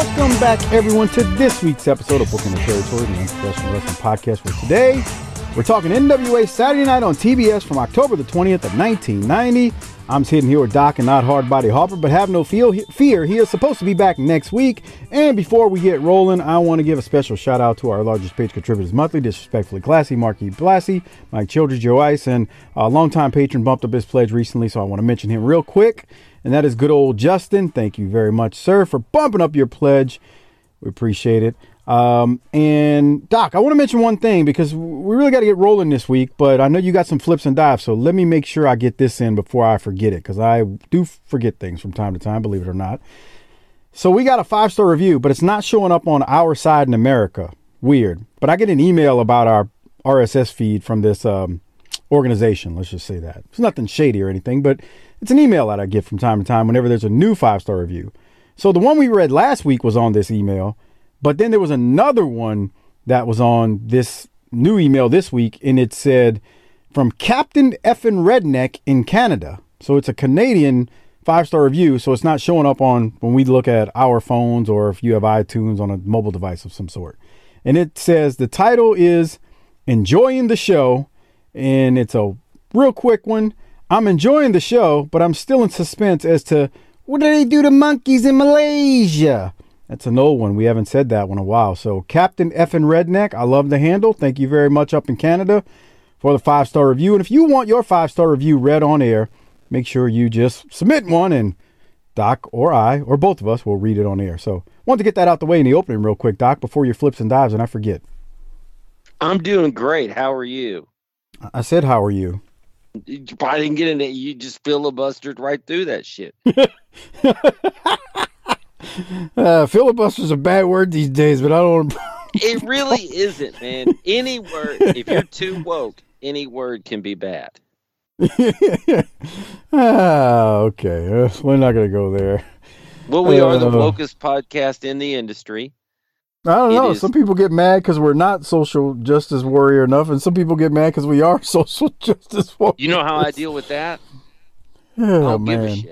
Welcome back, everyone, to this week's episode of Booking the Territory, the Unprofessional Wrestling Podcast. For today, we're talking NWA Saturday Night on TBS from October the 20th of 1990. I'm sitting here with Doc and not Hard Body Harper, but have no feel, fear. He is supposed to be back next week. And before we get rolling, I want to give a special shout out to our largest page contributors monthly, Disrespectfully Classy, Marky Blassie, Mike Childers, Joe Ice, and a longtime patron bumped up his pledge recently, so I want to mention him real quick and that is good old Justin. Thank you very much, sir, for bumping up your pledge. We appreciate it. Um, and Doc, I want to mention one thing because we really got to get rolling this week, but I know you got some flips and dives, so let me make sure I get this in before I forget it because I do forget things from time to time, believe it or not. So we got a five star review, but it's not showing up on our side in America. Weird. But I get an email about our RSS feed from this um, organization. Let's just say that. It's nothing shady or anything, but it's an email that I get from time to time whenever there's a new five star review. So the one we read last week was on this email, but then there was another one that was on this new email this week, and it said from Captain Effin Redneck in Canada. So it's a Canadian five star review, so it's not showing up on when we look at our phones or if you have iTunes on a mobile device of some sort. And it says the title is Enjoying the Show, and it's a real quick one. I'm enjoying the show, but I'm still in suspense as to what do they do to monkeys in Malaysia? That's an old one. We haven't said that one in a while. So, Captain Effin Redneck, I love the handle. Thank you very much up in Canada for the five star review. And if you want your five star review read on air, make sure you just submit one and Doc or I, or both of us, will read it on air. So, wanted to get that out the way in the opening real quick, Doc, before your flips and dives and I forget. I'm doing great. How are you? I said, How are you? You probably didn't get in it. You just filibustered right through that shit. uh, filibuster's a bad word these days, but I don't. it really isn't, man. Any word, if you're too woke, any word can be bad. ah, okay. We're not going to go there. Well, we uh, are the uh, wokest podcast in the industry. I don't know. Some people get mad because we're not social justice warrior enough, and some people get mad because we are social justice warrior. You know how I deal with that? Oh, man.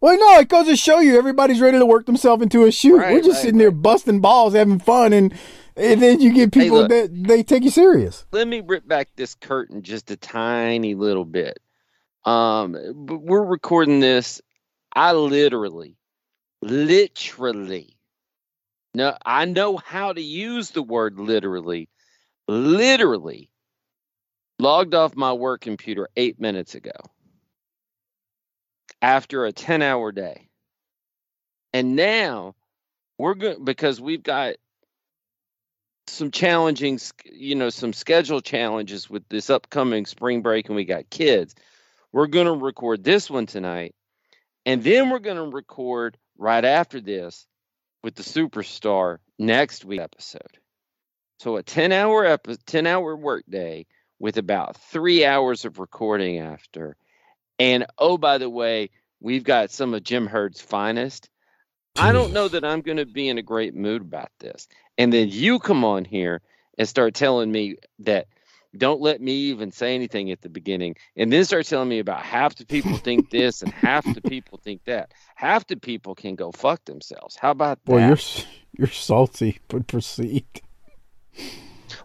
Well, no, it goes to show you everybody's ready to work themselves into a shoot. Right, we're just right, sitting right. there busting balls, having fun, and and then you get people hey, look, that they take you serious. Let me rip back this curtain just a tiny little bit. Um, we're recording this. I literally, literally no, I know how to use the word literally. Literally logged off my work computer eight minutes ago after a 10 hour day. And now we're good because we've got some challenging, you know, some schedule challenges with this upcoming spring break and we got kids. We're going to record this one tonight. And then we're going to record right after this with the superstar next week episode. So a 10 hour epi- 10 hour workday with about 3 hours of recording after. And oh by the way, we've got some of Jim Herd's finest. I don't know that I'm going to be in a great mood about this. And then you come on here and start telling me that don't let me even say anything at the beginning and then start telling me about half the people think this and half the people think that half the people can go fuck themselves how about that well you're you're salty but proceed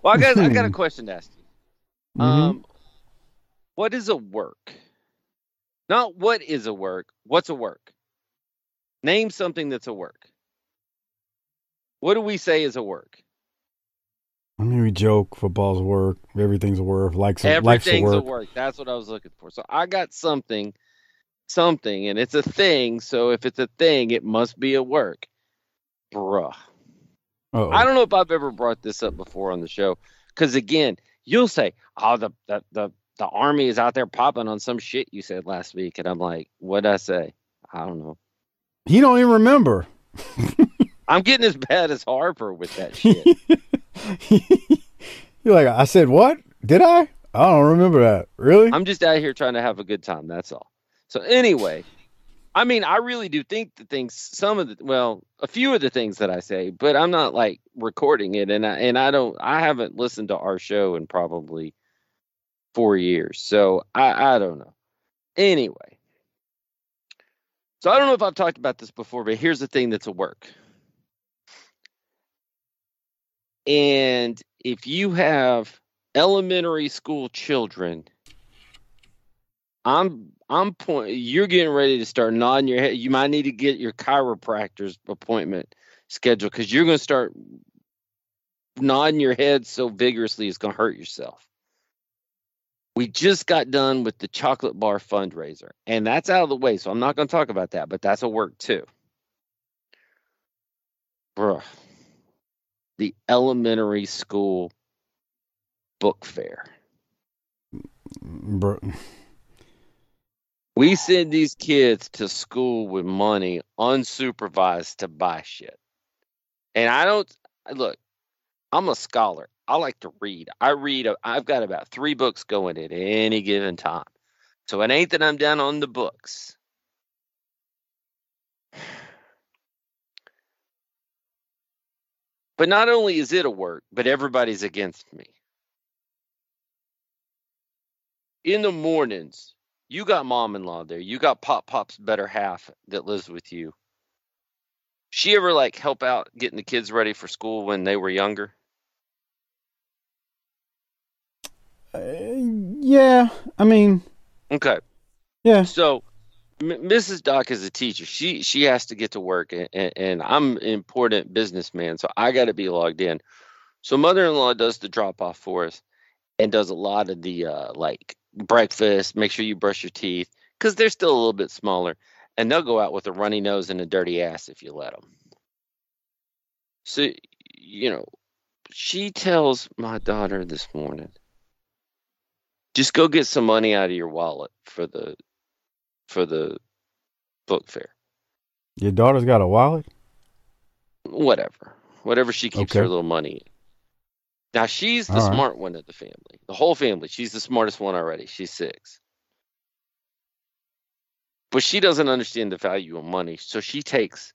well i got i got a question to ask you mm-hmm. um what is a work? Not what is a work. What's a work? Name something that's a work. What do we say is a work? I mean, we joke. Football's work. Everything's a work. Life's a, life's a Everything's a work. work. That's what I was looking for. So I got something, something, and it's a thing. So if it's a thing, it must be a work. Bruh. Uh-oh. I don't know if I've ever brought this up before on the show. Because again, you'll say, "Oh, the the the the army is out there popping on some shit you said last week," and I'm like, "What'd I say? I don't know." He don't even remember. I'm getting as bad as Harper with that shit. You're like, I said what? Did I? I don't remember that. Really? I'm just out here trying to have a good time. That's all. So anyway, I mean, I really do think the things, some of the, well, a few of the things that I say, but I'm not like recording it, and I and I don't, I haven't listened to our show in probably four years, so I I don't know. Anyway, so I don't know if I've talked about this before, but here's the thing that's a work. And if you have elementary school children, I'm I'm point you're getting ready to start nodding your head. You might need to get your chiropractor's appointment scheduled because you're gonna start nodding your head so vigorously it's gonna hurt yourself. We just got done with the chocolate bar fundraiser, and that's out of the way, so I'm not gonna talk about that, but that's a work too. Bruh. The elementary school book fair. Bro. We send these kids to school with money unsupervised to buy shit. And I don't look, I'm a scholar. I like to read. I read, I've got about three books going at any given time. So it ain't that I'm down on the books. But not only is it a work, but everybody's against me. In the mornings, you got mom in law there. You got Pop Pop's better half that lives with you. She ever like help out getting the kids ready for school when they were younger? Uh, yeah. I mean, Okay. yeah. So Mrs. Doc is a teacher. She she has to get to work, and, and, I'm an important businessman, so I got to be logged in. So mother-in-law does the drop off for us, and does a lot of the uh, like breakfast. Make sure you brush your teeth because they're still a little bit smaller, and they'll go out with a runny nose and a dirty ass if you let them. So you know, she tells my daughter this morning, just go get some money out of your wallet for the for the book fair. Your daughter's got a wallet? Whatever. Whatever she keeps her little money in. Now she's the All right. smart one of the family. The whole family. She's the smartest one already. She's six. But she doesn't understand the value of money. So she takes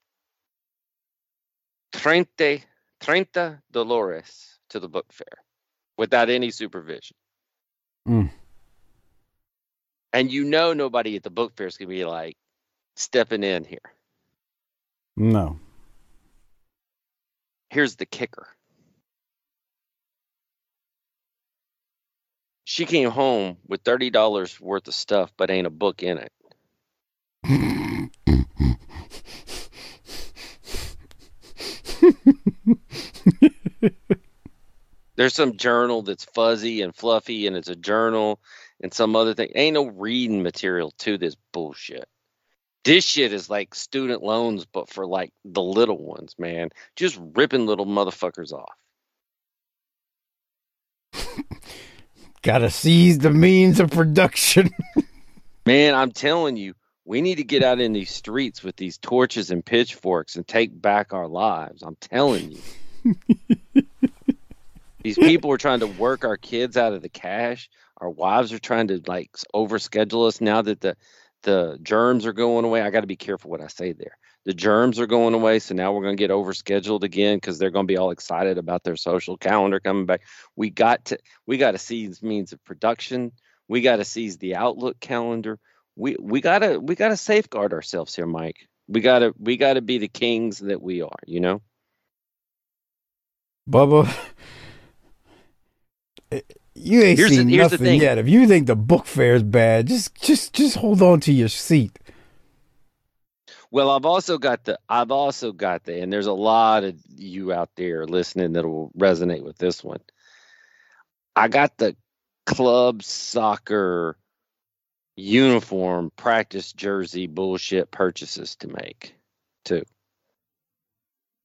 treinta, treinta dolores to the book fair without any supervision. Mm. And you know nobody at the book fair is gonna be like stepping in here. No. Here's the kicker. She came home with thirty dollars worth of stuff, but ain't a book in it. There's some journal that's fuzzy and fluffy, and it's a journal, and some other thing. Ain't no reading material to this bullshit. This shit is like student loans, but for like the little ones, man. Just ripping little motherfuckers off. Gotta seize the means of production. Man, I'm telling you, we need to get out in these streets with these torches and pitchforks and take back our lives. I'm telling you. these people are trying to work our kids out of the cash. Our wives are trying to like overschedule us now that the the germs are going away. I got to be careful what I say there. The germs are going away, so now we're going to get overscheduled again because they're going to be all excited about their social calendar coming back. We got to we got to seize means of production. We got to seize the Outlook calendar. We we gotta we gotta safeguard ourselves here, Mike. We gotta we gotta be the kings that we are. You know. Bubba, You ain't Here's seen the nothing thing. yet. If you think the book fair is bad, just just just hold on to your seat. Well, I've also got the I've also got the and there's a lot of you out there listening that will resonate with this one. I got the club soccer uniform practice jersey bullshit purchases to make too.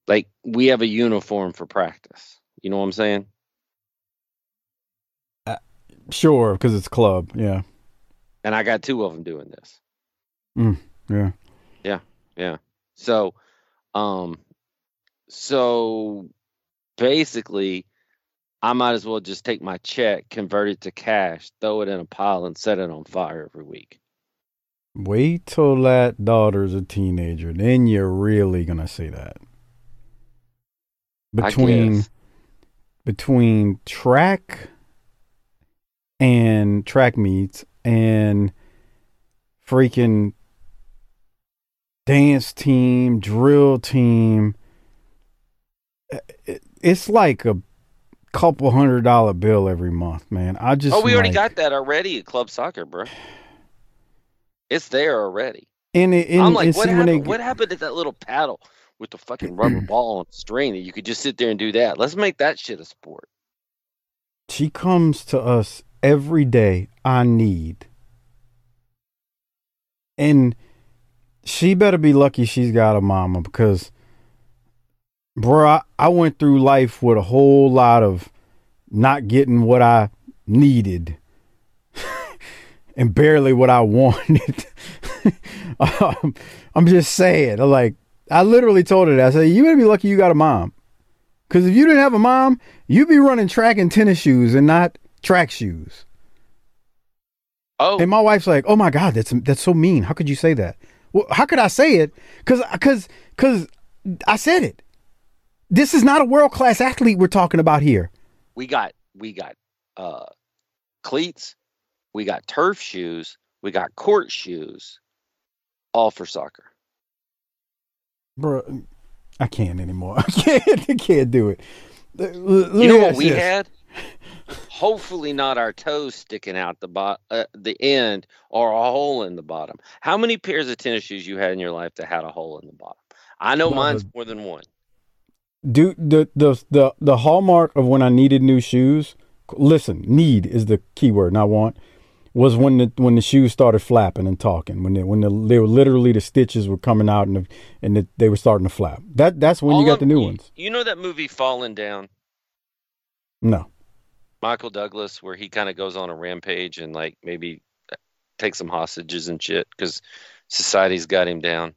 Like we have a uniform for practice. You know what I'm saying? Sure, because it's club. Yeah, And I got two of them doing this. yeah. Yeah. Yeah. So, um, so basically, I might as well just take my check, convert it to cash, throw it in a pile, and set it on fire every week. Wait till that daughter's a teenager, then you're really gonna see that. Between between track and track meets and freaking dance team, drill team, it's like a couple hundred dollar bill every month, man. I just oh, we already got that already at club soccer, bro. It's there already. And, it, and I'm like, and what happened? they What happened to that little paddle with the fucking rubber ball on string that you could just sit there and do that? Let's make that shit a sport. She comes to us every day. I need. And she better be lucky she's got a mama because, bro, I, I went through life with a whole lot of not getting what I needed and barely what I wanted. um, I'm just saying, like, I literally told her that. I said, You better be lucky you got a mom. Because if you didn't have a mom, you'd be running track in tennis shoes and not track shoes. Oh, And my wife's like, "Oh my god, that's that's so mean. How could you say that?" Well, how could I say it? Cuz cuz cuz I said it. This is not a world-class athlete we're talking about here. we got we got uh cleats, we got turf shoes, we got court shoes, all for soccer. Bro, I can't anymore. I can't I can't do it. L- l- let you know what we this. had? Hopefully not our toes sticking out the bot uh, the end or a hole in the bottom. How many pairs of tennis shoes you had in your life that had a hole in the bottom? I know mine's more than one. Do the the the the hallmark of when I needed new shoes. Listen, need is the key word, not want. Was when the when the shoes started flapping and talking. When they when the, they were literally the stitches were coming out and the, and the, they were starting to flap. That that's when All you got of- the new ones. You know that movie Falling Down? No, Michael Douglas, where he kind of goes on a rampage and like maybe uh, takes some hostages and shit because society's got him down.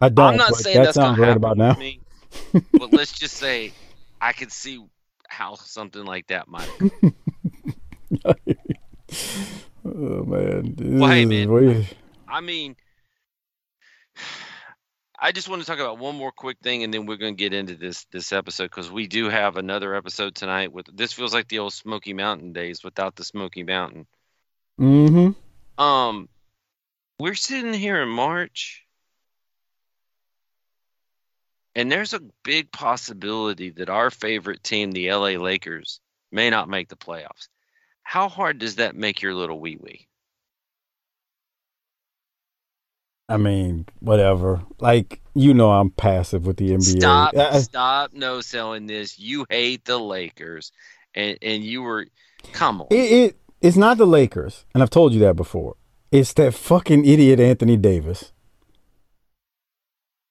I don't. I'm not but saying that that's gonna sounds right happen about with now. me, but let's just say I could see how something like that might. oh man. Well, hey, This is man. way- I mean, I just want to talk about one more quick thing, and then we're going to get into this this episode because we do have another episode tonight. With this feels like the old Smoky Mountain days without the Smoky Mountain. Mhm. Um, we're sitting here in March, and there's a big possibility that our favorite team, the LA Lakers, may not make the playoffs. How hard does that make your little wee wee? I mean, whatever. Like you know, I'm passive with the NBA. Stop, I- stop no selling this. You hate the Lakers, and and you were, come on. It, it it's not the Lakers, and I've told you that before. It's that fucking idiot Anthony Davis.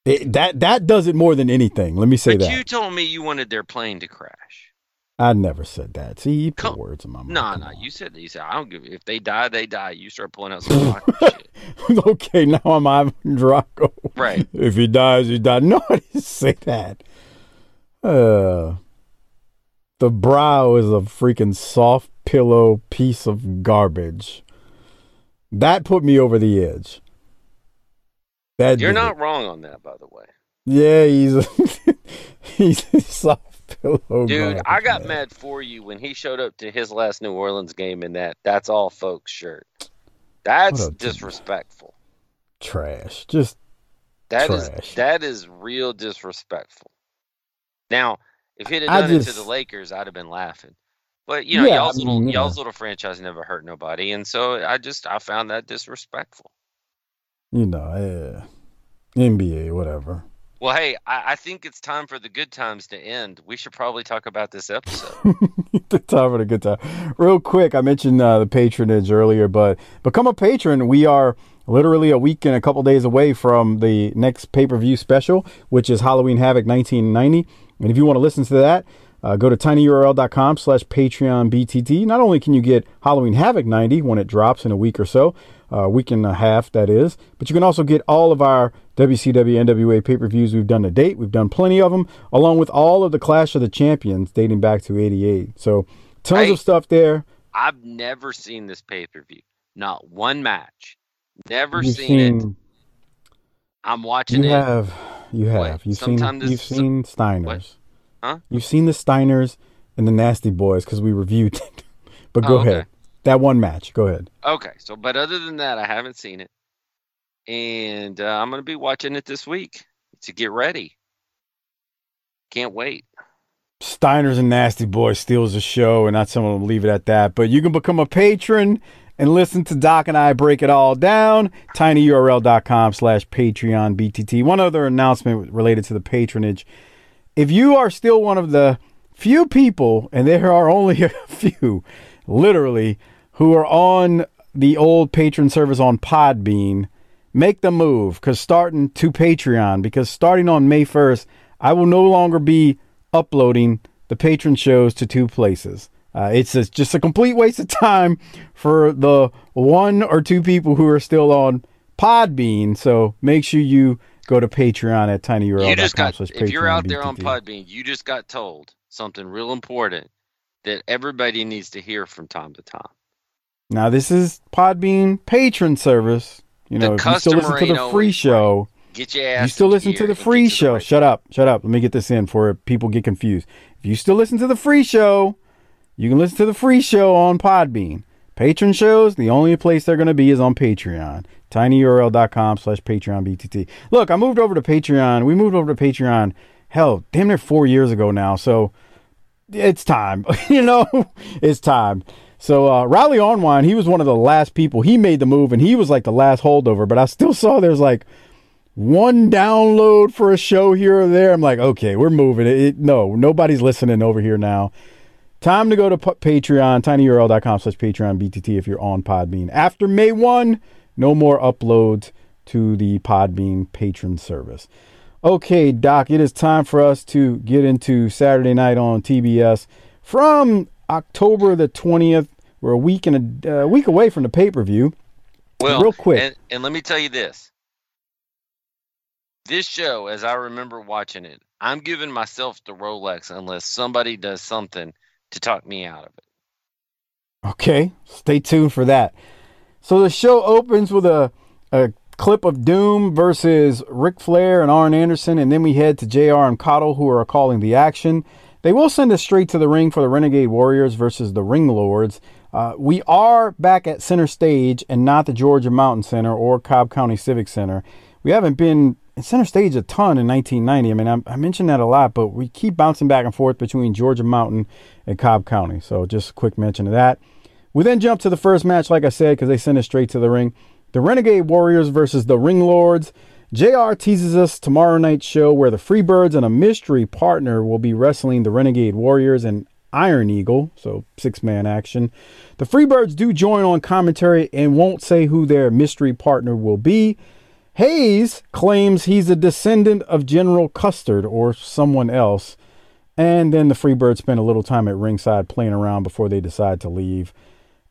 It, that that does it more than anything. Let me say that. but that. you told me you wanted their plane to crash. I never said that. See, you put Come- words in my mouth. No, Come no, on. you said you said I don't give. If they die, they die. You start pulling out some shit. okay, now I'm Ivan Drago. Right. If he dies, he dies. No, I didn't say that. Uh, the brow is a freaking soft pillow piece of garbage. That put me over the edge. That You're not it. wrong on that, by the way. Yeah, he's a, he's a soft pillow. Dude, I got man. mad for you when he showed up to his last New Orleans game in that that's all folks shirt. That's disrespectful. Trash. Just That is Trash. that is real disrespectful. Now, if he'd have done it to the Lakers, I'd have been laughing. But you know, Yeah, y'all's I little yeah. y'all's little franchise never hurt nobody, and so I just I found that disrespectful. You know, yeah. NBA, whatever. Well, hey, I, I think it's time for the good times to end. We should probably talk about this episode. the time for a good time. Real quick, I mentioned uh, the patronage earlier, but become a patron. We are literally a week and a couple days away from the next pay per view special, which is Halloween Havoc 1990. And if you want to listen to that, uh, go to tinyurl.com slash Patreon BTT. Not only can you get Halloween Havoc 90 when it drops in a week or so, uh, week and a half, that is, but you can also get all of our WCW NWA pay per views we've done to date. We've done plenty of them, along with all of the Clash of the Champions dating back to 88. So tons Right. of stuff there. I've never seen this pay per view, not one match. Never You've seen, it. I'm watching you it. have, you have, What? you've seen, Sometime this- you've seen Steiners. Huh? You've seen the Steiners and the Nasty Boys because we reviewed it. but go Oh, okay. ahead. That one match. Go ahead. Okay, so but other than that, I haven't seen it, and uh, I'm gonna be watching it this week to get ready. Can't wait. Steiners a Nasty boy, steals the show, and not someone will leave it at that. But you can become a patron and listen to Doc and I break it all down. tinyurl.com slash Patreon BTT. One other announcement related to the patronage. If you are still one of the few people, and there are only a few, literally, who are on the old patron service on Podbean, make the move because starting to Patreon, because starting on May 1st, I will no longer be uploading the patron shows to two places. Uh, it's a- just a complete waste of time for the one or two people who are still on Podbean. So make sure you go to Patreon at tinyurl.com. you just got if you're out there on Podbean, you just got told something real important that everybody needs to hear from time to time. Now this is Podbean patron service. You know, if you still listen to the free show, Get your ass. you still listen to the free the show. right Shut up, shut up. Let me get this in for people get confused. If you still listen to the free show, you can listen to the free show on Podbean. Patron shows, the only place they're going to be is on Patreon. tinyurl.com slash Patreon BTT. Look, I moved over to Patreon. We moved over to Patreon, hell, damn near four years ago now. So it's time. you know, it's time. So uh, Riley Onwine, he was one of the last people. He made the move, and he was like the last holdover. But I still saw there's like one download for a show here or there. I'm like, okay, we're moving it. it no, nobody's listening over here now. Time to go to P- Patreon, tinyurl.com slash Patreon BTT if you're on Podbean. After May 1, no more uploads to the Podbean patron service. Okay, Doc, it is time for us to get into Saturday night on TBS from October the 20th. We're a week and a uh, week away from the pay per view. Well, Real quick. and, and let me tell you this. This show, as I remember watching it, I'm giving myself the Rolex unless somebody does something to talk me out of it. Okay, stay tuned for that. So the show opens with a, a clip of Doom versus Ric Flair and Arn Anderson, and then we head to JR and Caudle, who are calling the action. They will send us straight to the ring for the Renegade Warriors versus the Ring Lords. Uh, we are back at center stage and not the Georgia Mountain Center or Cobb County Civic Center. We haven't been in center stage a ton in 1990. I mean, I, I mentioned that a lot, but we keep bouncing back and forth between Georgia Mountain and Cobb County. So just a quick mention of that. We then jump to the first match, like I said, because they send us straight to the ring. The Renegade Warriors versus the Ring Lords. JR teases us tomorrow night's show where the Freebirds and a mystery partner will be wrestling the Renegade Warriors and Iron Eagle, so six man action. The Freebirds do join on commentary and won't say who their mystery partner will be. Hayes claims he's a descendant of General Custer or someone else. And then the Freebirds spend a little time at ringside playing around before they decide to leave.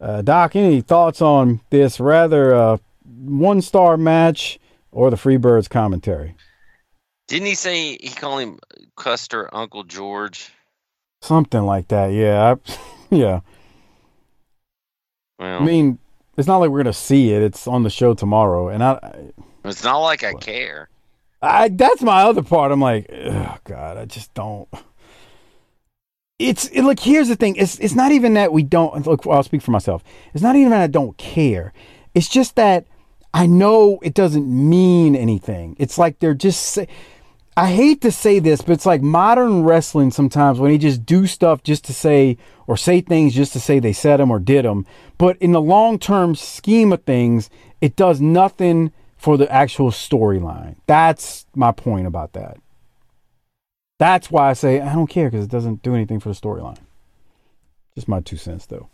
Uh, Doc, any thoughts on this rather uh, one star match or the Freebirds commentary? Didn't he say he called him Custer Uncle George? Something like that, yeah. I, yeah. Well, I mean, it's not like we're gonna see it. It's on the show tomorrow, and I, it's not like I care. I that's my other part. I'm like, oh God, I just don't. It's it, look. Here's the thing. It's it's not even that we don't look. I'll speak for myself. It's not even that I don't care. It's just that I know it doesn't mean anything. It's like they're just. I hate to say this, but it's like modern wrestling sometimes when they just do stuff just to say or say things just to say they said them or did them. But in the long term scheme of things, it does nothing for the actual storyline. That's my point about that. That's why I say I don't care because it doesn't do anything for the storyline. Just my two cents, though.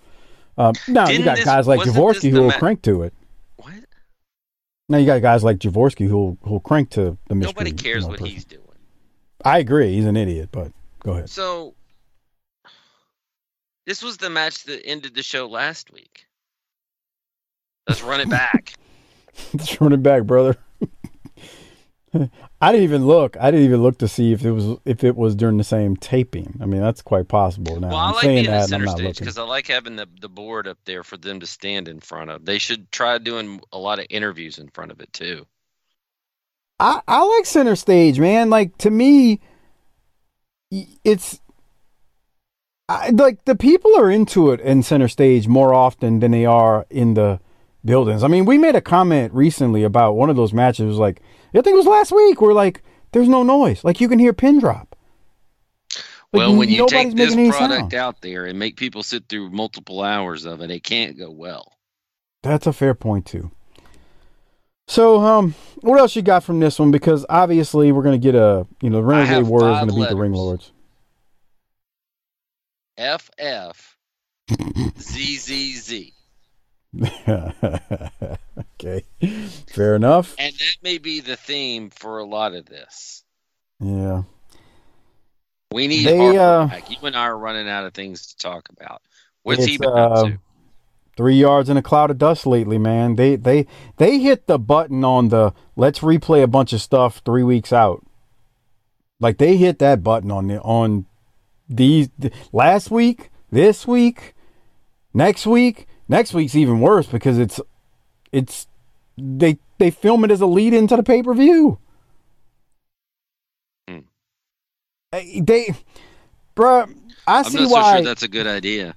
Um, now you got this- guys like wasn't Jaworski this the who will ma- crank to it. What? Now you got guys like Jaworski who'll who'll crank to the mystery. Nobody cares you know, what person. he's doing. I agree. He's an idiot, but go ahead. So this was the match that ended the show last week. Let's run it back. Let's run it back, brother. I didn't even look. I didn't even look to see if it was if it was during the same taping. I mean, that's quite possible. Now well, I I'm like saying being that, center not stage looking. because I like having the, the board up there for them to stand in front of. They should try doing a lot of interviews in front of it too. I, I like center stage, man. Like to me, it's I, like the people are into it in center stage more often than they are in the buildings. I mean, we made a comment recently about one of those matches. It was like I think it was last week. Where like there's no noise, like you can hear pin drop. Like, well, when you take this product sound. out there and make people sit through multiple hours of it, it can't go well. That's a fair point too. So, um, what else you got from this one? Because obviously we're gonna get a, you know, the Renegade have Warriors gonna beat the Ring. Lords. FF ZZZ. okay, fair enough. And that may be the theme for a lot of this. Yeah, We need They, uh. You and I are running out of things to talk about. What's he been up uh, to? three yards in a cloud of dust lately, man. They they they hit the button on the let's replay a bunch of stuff three weeks out. Like they hit that button on the on these last week, this week, next week. Next week's even worse because it's it's they they film it as a lead into the pay per view. Hmm. They, bruh, I I'm see not so why. sure that's a good idea.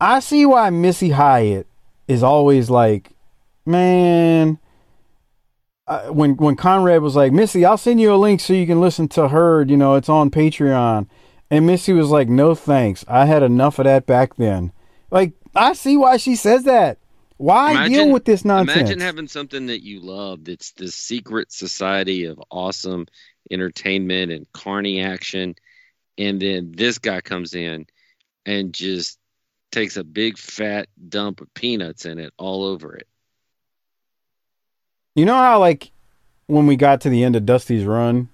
I see why Missy Hyatt is always like, man. Uh, when when Conrad was like, Missy, I'll send you a link so you can listen to Herd. You know, it's on Patreon. And Missy was like, no thanks. I had enough of that back then. Like, I see why she says that. Why deal with this nonsense? Imagine having something that you love that's this secret society of awesome entertainment and carny action, and then this guy comes in and just takes a big fat dump of peanuts in it all over it. You know how like when we got to the end of Dusty's run,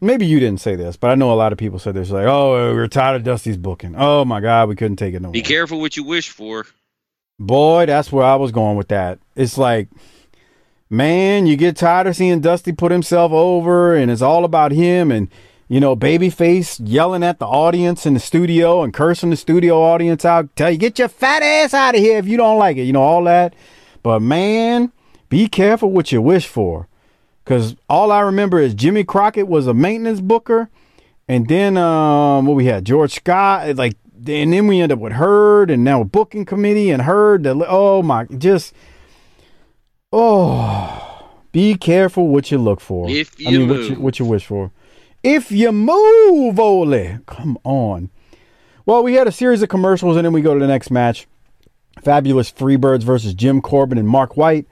maybe you didn't say this, but I know a lot of people said this like, "Oh, we're tired of Dusty's booking. Oh my god, we couldn't take it no Be more." careful what you wish for. Boy, that's where I was going with that. It's like, man, you get tired of seeing Dusty put himself over, and it's all about him, and you know, babyface yelling at the audience in the studio and cursing the studio audience out. Tell you get your fat ass out of here if you don't like it. You know all that. But man, be careful what you wish for, because all I remember is Jimmy Crockett was a maintenance booker, and then um, what we had George Scott, like, and then we end up with Herd, and now a booking committee and Herd. The, oh my, just oh, be careful what you look for. If I you mean, what you what you wish for. If you move, Ole, come on. Well, we had a series of commercials, and then we go to the next match. Fabulous Freebirds versus Jim Corbin and Mark White.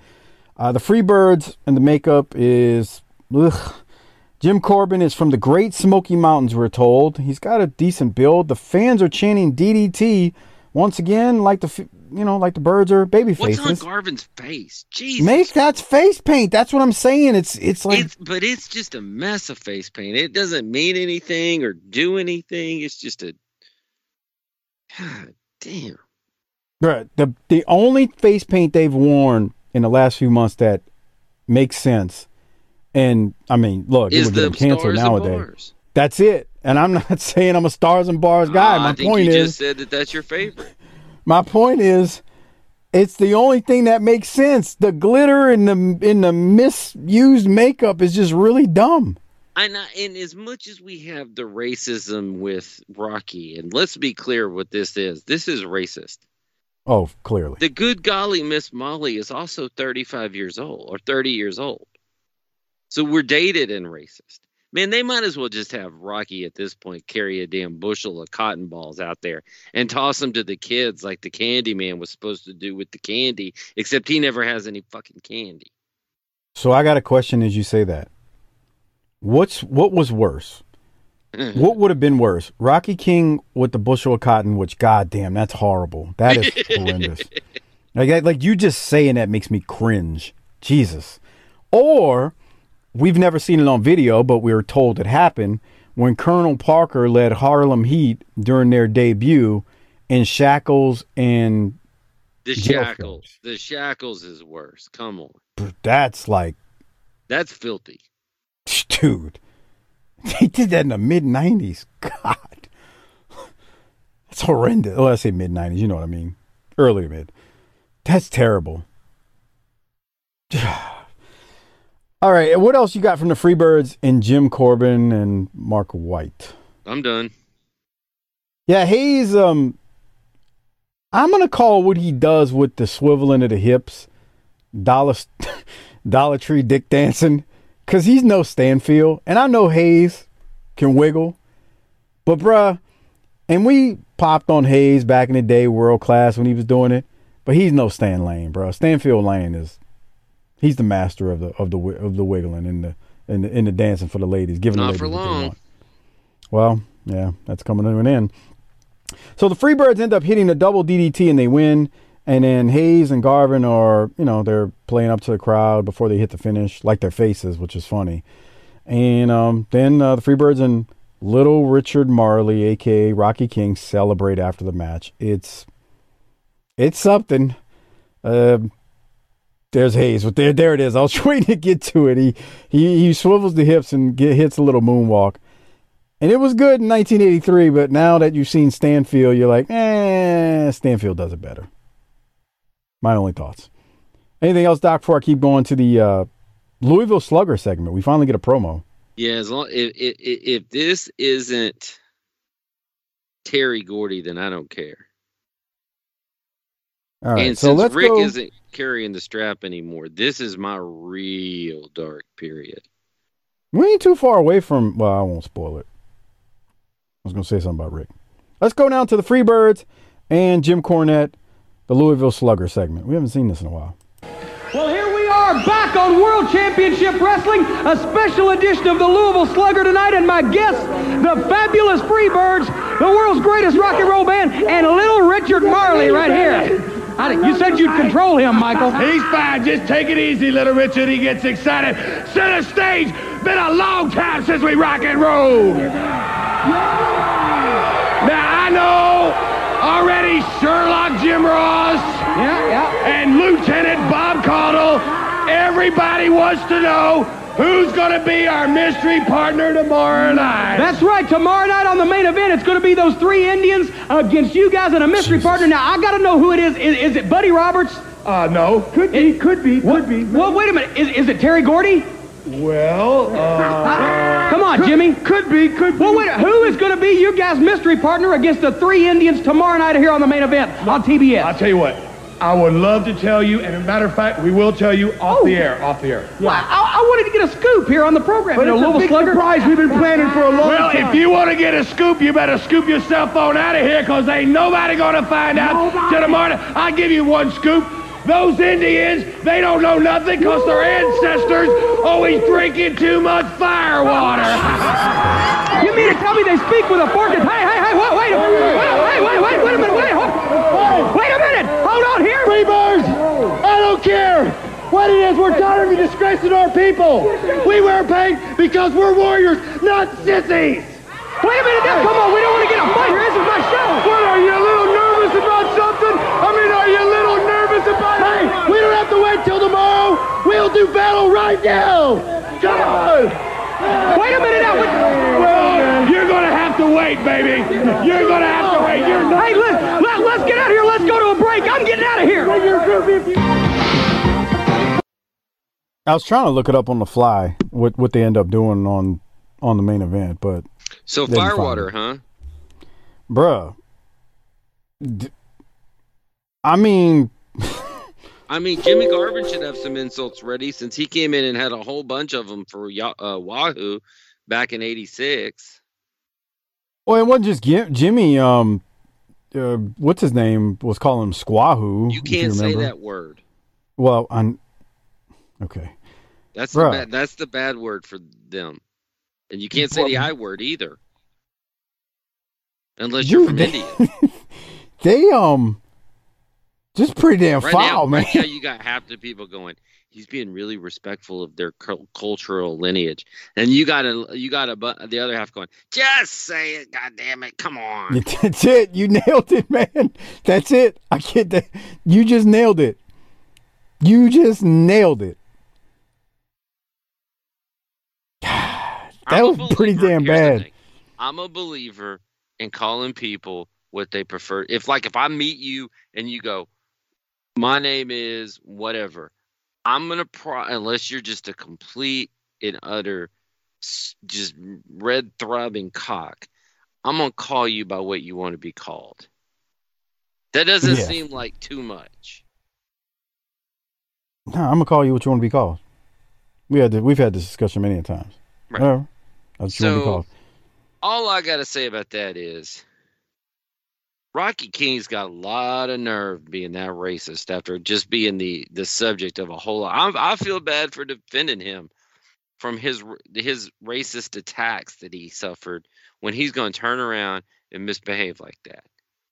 Uh, the Freebirds and the makeup is ugh. Jim Corbin is from the Great Smoky Mountains, we're told. He's got a decent build. The fans are chanting DDT once again, like the f- you know, like the birds are baby What's on. Garvin's face? Jesus. Make that's face paint. That's what I'm saying. It's it's like it's but it's just a mess of face paint. It doesn't mean anything or do anything. It's just a God damn. Bruh, the the only face paint they've worn in the last few months that makes sense, and I mean, look, it Is would the get canceled nowadays. That's it. And I'm not saying I'm a stars and bars guy. Ah, my I think point you is, just said that that's your favorite. my point is, it's the only thing that makes sense. The glitter and the in the misused makeup is just really dumb. And, I, and as much as we have the racism with Rocky, and let's be clear what this is. This is racist. Oh, clearly. The good golly Miss Molly is also 35 years old or 30 years old. So we're dated and racist. Man, they might as well just have Rocky at this point carry a damn bushel of cotton balls out there and toss them to the kids like the Candy Man was supposed to do with the candy, except he never has any fucking candy. So I got a question as you say that. What's what was worse? Mm-hmm. what would have been worse? Rocky King with the bushel of cotton, which goddamn, that's horrible. That is horrendous. Like like you just saying that makes me cringe. Jesus. Or we've never seen it on video, but we were told it happened when Colonel Parker led Harlem Heat during their debut in shackles and The shackles. films. The shackles is worse. Come on. that's like That's filthy. dude. They did that in the mid '90s. God, that's horrendous. Well, I say mid '90s. You know what I mean? Early to mid. That's terrible. All right, what else you got from the Freebirds and Jim Corbin and Mark White? I'm done. Yeah, Hayes. Um, I'm gonna call what he does with the swiveling of the hips, dollar, Dollar Tree Dick dancing, cause he's no Stanfield, and I know Hayes can wiggle, but bruh, and we popped on Hayes back in the day, world class when he was doing it, but he's no Stan Lane, bruh. Stanfield Lane is, he's the master of the of the of the wiggling and the and the, and the dancing for the ladies, giving Not the ladies for what they long. want. Well, yeah, that's coming to an end. So the Freebirds end up hitting a double DDT and they win. And then Hayes and Garvin are, you know, they're playing up to the crowd before they hit the finish, like their faces, which is funny. And um, then uh, the Freebirds and Little Richard Marley, aka Rocky King, celebrate after the match. It's it's something. Um there's Hayes, but there, there it is. I was waiting to get to it. He he he swivels the hips and get, hits a little moonwalk. And it was good in 1983, but now that you've seen Stanfield, you're like, eh, Stanfield does it better. My only thoughts. Anything else, Doc, before I keep going to the uh, Louisville Slugger segment? We finally get a promo. Yeah, as long if if, if this isn't Terry Gordy, then I don't care. All right, and so since let's Rick go. isn't carrying the strap anymore, this is my real dark period. We ain't too far away from. Well, I won't spoil it. I was going to say something about Rick. Let's go down to the Freebirds and Jim Cornette, the Louisville Slugger segment. We haven't seen this in a while. Well, here we are back on World Championship Wrestling, a special edition of the Louisville Slugger tonight, and my guests, the fabulous Freebirds, the world's greatest rock and roll band, and little Richard Marley right here. I, you said you'd control him, Michael. He's fine. Just take it easy, little Richard. He gets excited. Center stage. Been a long time since we rock and roll. Now I know already Sherlock Jim Ross Yeah, yeah. and Lieutenant Bob Caudle. Everybody wants to know who's going to be our mystery partner tomorrow night. That's right. Tomorrow night on the main event, it's going to be those three Indians against you guys and a mystery partner. Now, I got to know who it is. is. Is it Buddy Roberts? uh, no. Could be, could be, could What- Well, wait a minute. Is, is it Terry Gordy? Well, uh, Come on, Jimmy. could be, could be. Well, wait, who is going to be your guys' mystery partner against the three Indians tomorrow night here on the main event on TBS? I'll tell you what. I would love to tell you, and as a matter of fact, we will tell you off the air, off the air. Well, I, I wanted to get a scoop here on the program. But you know, it's a Louisville big Slugger. surprise we've been planning for a long well, time. Well, if you want to get a scoop, you better scoop your cell phone out of here, because ain't nobody going to find out till tomorrow. I'll give you one scoop. Those Indians, they don't know nothing because their ancestors always drinking too much fire water. You mean to tell me they speak with a fork? Hey, hey, hey, wait, wait, a- wait, wait, wait, wait, wait a minute, wait, hold, wait a minute, hold on here. Freebirds, I don't care what it is. We're tired of you disgracing our people. We wear paint because we're warriors, not sissies. Wait a minute, now, come on, we don't want to get a fight here. This is my show. What, are you a little nervous about something? I mean, are you a little nervous Hey, we don't have to wait till tomorrow. We'll do battle right now. Come on. Wait a minute now. What, Well, you're going to have to wait, baby. You're going to have to wait. You're not. hey, let, let, let's get out of here. Let's go to a break. I'm getting out of here. I was trying to look it up on the fly, what what they end up doing on on the main event, but So Firewater, huh? bruh, d- I mean, I mean, Jimmy Garvin should have some insults ready since he came in and had a whole bunch of them for uh, Wahoo. back in '86. Well, it wasn't just Jimmy. Um, uh, what's his name? Was calling him Squahoo. You can't say remember. that word. Well, I'm okay. That's the bad, that's the bad word for them, and you can't say the I word either, unless you're from they- India. They um, just pretty damn Right foul, now, man. right now, you got half the people going. He's being really respectful of their cultural lineage, and you got a you got a the other half going. Just say it, God damn it! Come on. That's it. You nailed it, man. That's it. I get that. You just nailed it. You just nailed it. That I'm was pretty damn bad. I'm a believer in calling people what they prefer. If like if I meet you and you go, my name is whatever, I'm gonna pro unless you're just a complete and utter just red throbbing cock. I'm gonna call you by what you want to be called. That doesn't Yeah. seem like too much. No, I'm gonna call you what you want to be called. We had to, we've had this discussion many a times. Right. Whatever. That's what you want to be So- called. all I got to say about that is Rocky King's got a lot of nerve being that racist after just being the the subject of a whole lot. I, I feel bad for defending him from his his racist attacks that he suffered when he's going to turn around and misbehave like that.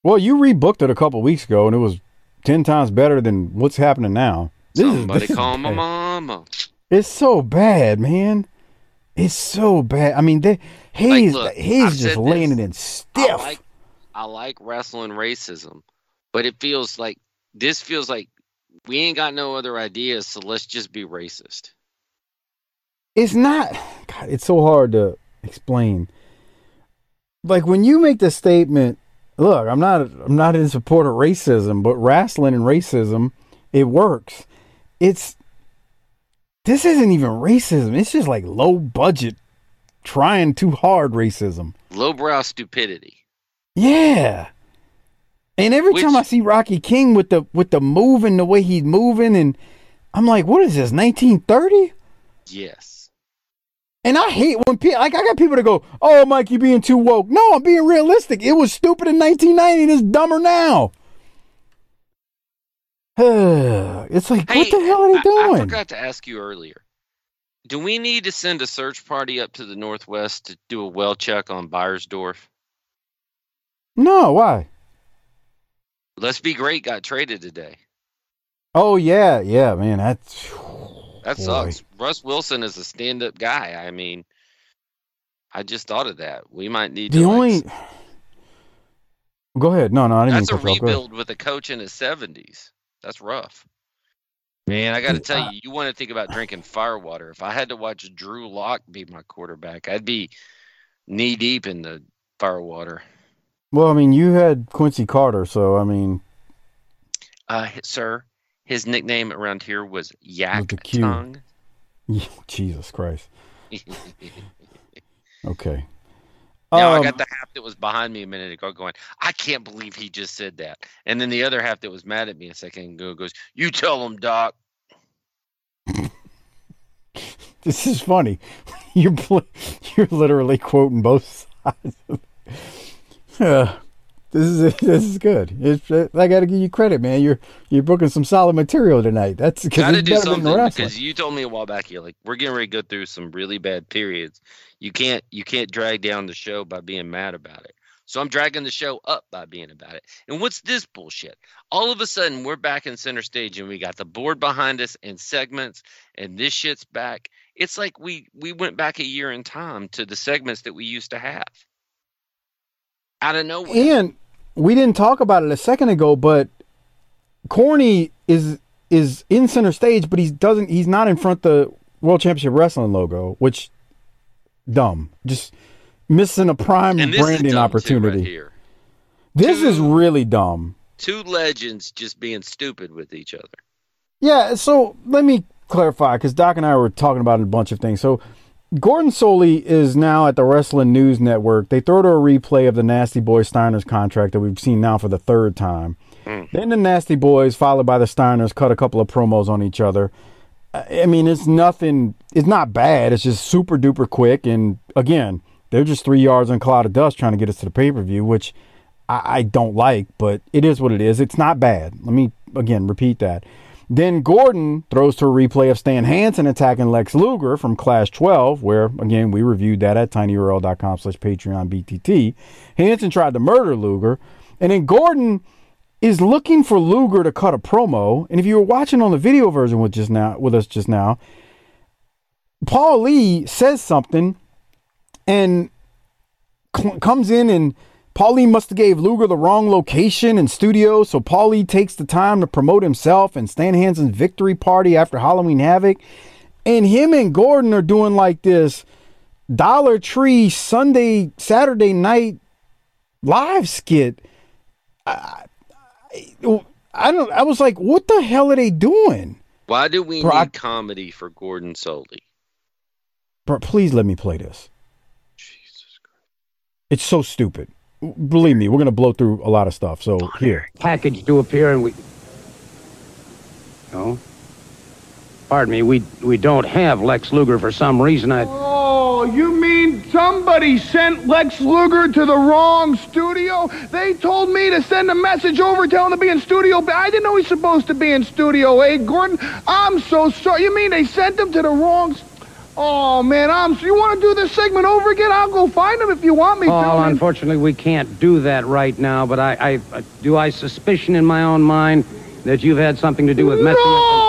Well, you rebooked it a couple weeks ago, and it was ten times better than what's happening now. This is- Somebody this is call my bad. mama. It's so bad, man. It's so bad. I mean, they, he's look, I've he's just laying this. it in I stiff. like I like wrestling racism, but it feels like this feels like we ain't got no other ideas, so let's just be racist. it's not. God, it's so hard to explain. Like when you make the statement, "Look, I'm not I'm not in support of racism, but wrestling and racism, it works." It's this isn't even racism. It's just like low budget, trying too hard racism. Lowbrow stupidity. Yeah. And every Which- time I see Rocky King with the with the moving the way he's moving and I'm like, what is this, 1930? Yes. And I hate when people like I got people to go, "Oh, Mike, you being too woke." No, I'm being realistic. It was stupid in 1990 and it's dumber now. it's like, what the hell are they I- doing? I, forgot to ask you earlier. Do we need to send a search party up to the northwest to do a well check on Beiersdorf? No, why? Let's be great got traded today. Oh yeah, yeah, man. That's That Boy. sucks. Russ Wilson is a stand up guy. I mean, I just thought of that. We might need the to. like, only. Go ahead. No, no, I didn't That's a mean to cut you off. Go ahead. rebuild with a coach in his seventies. That's rough. Man, I got to tell you, you want to think about drinking firewater. If I had to watch Drew Lock be my quarterback, I'd be knee deep in the firewater. Well, I mean, you had Quincy Carter, so I mean, Uh, sir, his nickname around here was Yak the Q. Tongue. Jesus Christ. Okay. Now I Um, got the half that was behind me a minute ago going, I can't believe he just said that. And then the other half that was mad at me a second ago goes, You tell him, Doc. This is funny. You're you're literally quoting both sides. Uh, this is this is good. It's, I got to give you credit, man. You're you're booking some solid material tonight. That's Got to do something because you told me a while back here, like we're getting ready to go through some really bad periods. You can't you can't drag down the show by being mad about it. So I'm dragging the show up by being about it. And what's this bullshit? All of a sudden we're back in center stage and we got the board behind us and segments and this shit's back. It's like we we went back a year in time to the segments that we used to have. Out of nowhere. And we didn't talk about it a second ago, but Corny is is in center stage, but he doesn't. He's not in front of the World Championship Wrestling logo, which dumb. Just missing a prime and branding opportunity. right here. this is really dumb. Two legends just being stupid with each other. Yeah, so let me clarify because Doc and I were talking about a bunch of things. So Gordon Solie is now at the Wrestling News Network. They throw to a replay of the Nasty Boy Steiners contract that we've seen now for the third time. Hmm. Then the Nasty Boys, followed by the Steiners, cut a couple of promos on each other. I mean, it's nothing. It's not bad. It's just super duper quick. And again, they're just three yards on a cloud of dust trying to get us to the pay per view, which I, I don't like, but it is what it is. It's not bad. Let me again repeat that. Then Gordon throws to a replay of Stan Hansen attacking Lex Luger from Clash 12, where, again, we reviewed that at tinyurl.com slash Patreon BTT. Hansen tried to murder Luger. And then Gordon is looking for Luger to cut a promo. And if you were watching on the video version with just now with us just now, Paul Lee says something and cl- comes in and Paulie must have gave Luger the wrong location and studio, so Paulie takes the time to promote himself and Stan Hansen's victory party after Halloween Havoc. And him and Gordon are doing like this Dollar Tree Sunday, Saturday night live skit. I, I, I don't. I was like, what the hell are they doing? Why do we Bro, I- need comedy for Gordon Solie? Bro, please let me play this. Jesus Christ. It's so stupid. Believe me, we're gonna blow through a lot of stuff. So here, package to appear and we no pardon me we we don't have lex luger for some reason i Oh, you mean somebody sent Lex Luger to the wrong studio? They told me to send a message over telling him to be in studio. but I didn't know he's supposed to be in studio A, Gordon. I'm so sorry. You mean they sent him to the wrong... s- Oh, man, I'm... You want to do this segment over again? I'll go find him if you want me to. Paul, unfortunately we can't do that right now but i i, I do i suspicion in my own mind that you've had something to do with messing up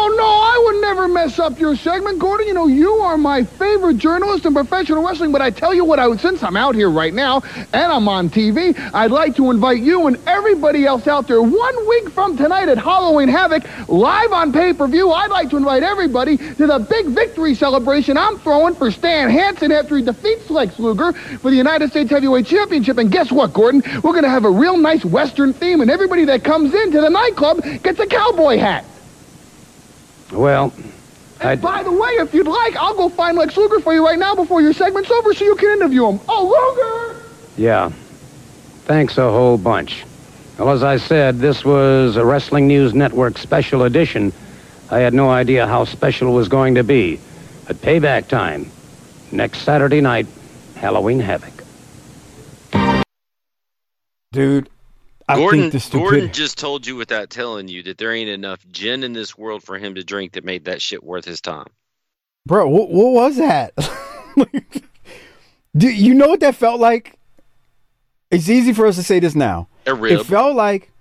Never mess up your segment, Gordon. You know, you are my favorite journalist in professional wrestling, but I tell you what, I since I'm out here right now and I'm on TV, I'd like to invite you and everybody else out there one week from tonight at Halloween Havoc, live on pay-per-view. I'd like to invite everybody to the big victory celebration I'm throwing for Stan Hansen after he defeats Lex Luger for the United States Heavyweight Championship. And guess what, Gordon? We're going to have a real nice Western theme, and everybody that comes into the nightclub gets a cowboy hat. Well I, And by the way, if you'd like, I'll go find Lex Luger for you right now before your segment's over so you can interview him. Oh, Luger! yeah thanks a whole bunch well as i said this was a wrestling news network special edition i had no idea how special it was going to be but payback time next saturday night halloween havoc dude. I Gordon, think the stupid. Gordon just told you without telling you that there ain't enough gin in this world for him to drink that made that shit worth his time. Bro, what, what was that? Do you know what that felt like? It's easy for us to say this now. A rib. It felt like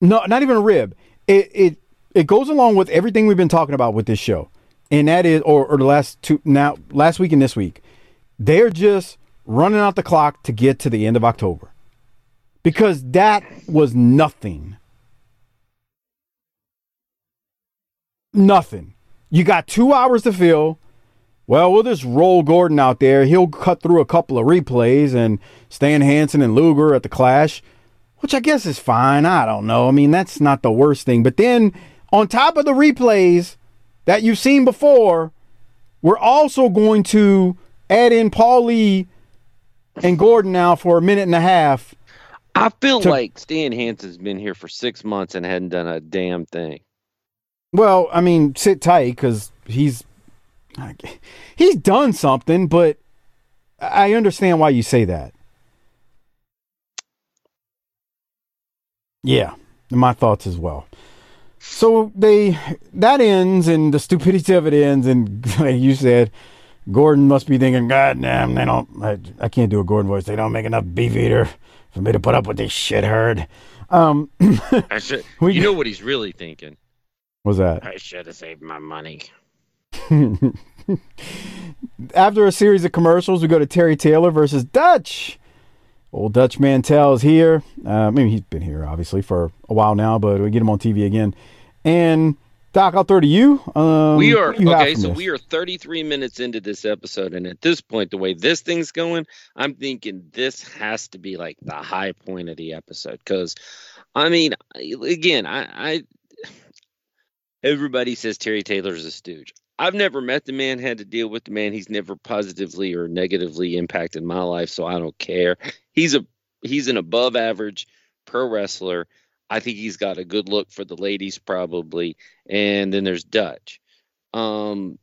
no, not even a rib. It it it goes along with everything we've been talking about with this show, and that is, or, or the last two now, last week and this week, they're just running out the clock to get to the end of October, because that was nothing. Nothing. You got two hours to fill. Well, we'll just roll Gordon out there. He'll cut through a couple of replays and Stan Hansen and Luger at the Clash, which I guess is fine. I don't know. I mean, that's not the worst thing. But then on top of the replays that you've seen before, we're also going to add in Paul Lee and Gordon now for a minute and a half. I feel to- like Stan Hansen's been here for six months and hadn't done a damn thing. Well, I mean, sit tight because he's he's done something, but I understand why you say that. Yeah, my thoughts as well. So they that ends and the stupidity of it ends, and like you said, Gordon must be thinking, God damn, they don't. I, I can't do a Gordon voice. They don't make enough Beefeater for me to put up with this shit herd. Um, I should, We- you know what he's really thinking? was that? I should have saved my money. After a series of commercials, we go to Terry Taylor versus Dutch. Old Dutch Mantell is here. Uh, I mean, he's been here obviously for a while now, but we get him on TV again. And Doc, I'll throw to you. Um, we are you okay, so this? we are 33 minutes into this episode, and at this point, the way this thing's going, I'm thinking this has to be like the high point of the episode. Because, I mean, again, I, I everybody says Terry Taylor's a stooge. I've never met the man, had to deal with the man. He's never positively or negatively impacted my life, so I don't care. He's a he's an above average pro wrestler. I think he's got a good look for the ladies, probably. And then there's Dutch. Um,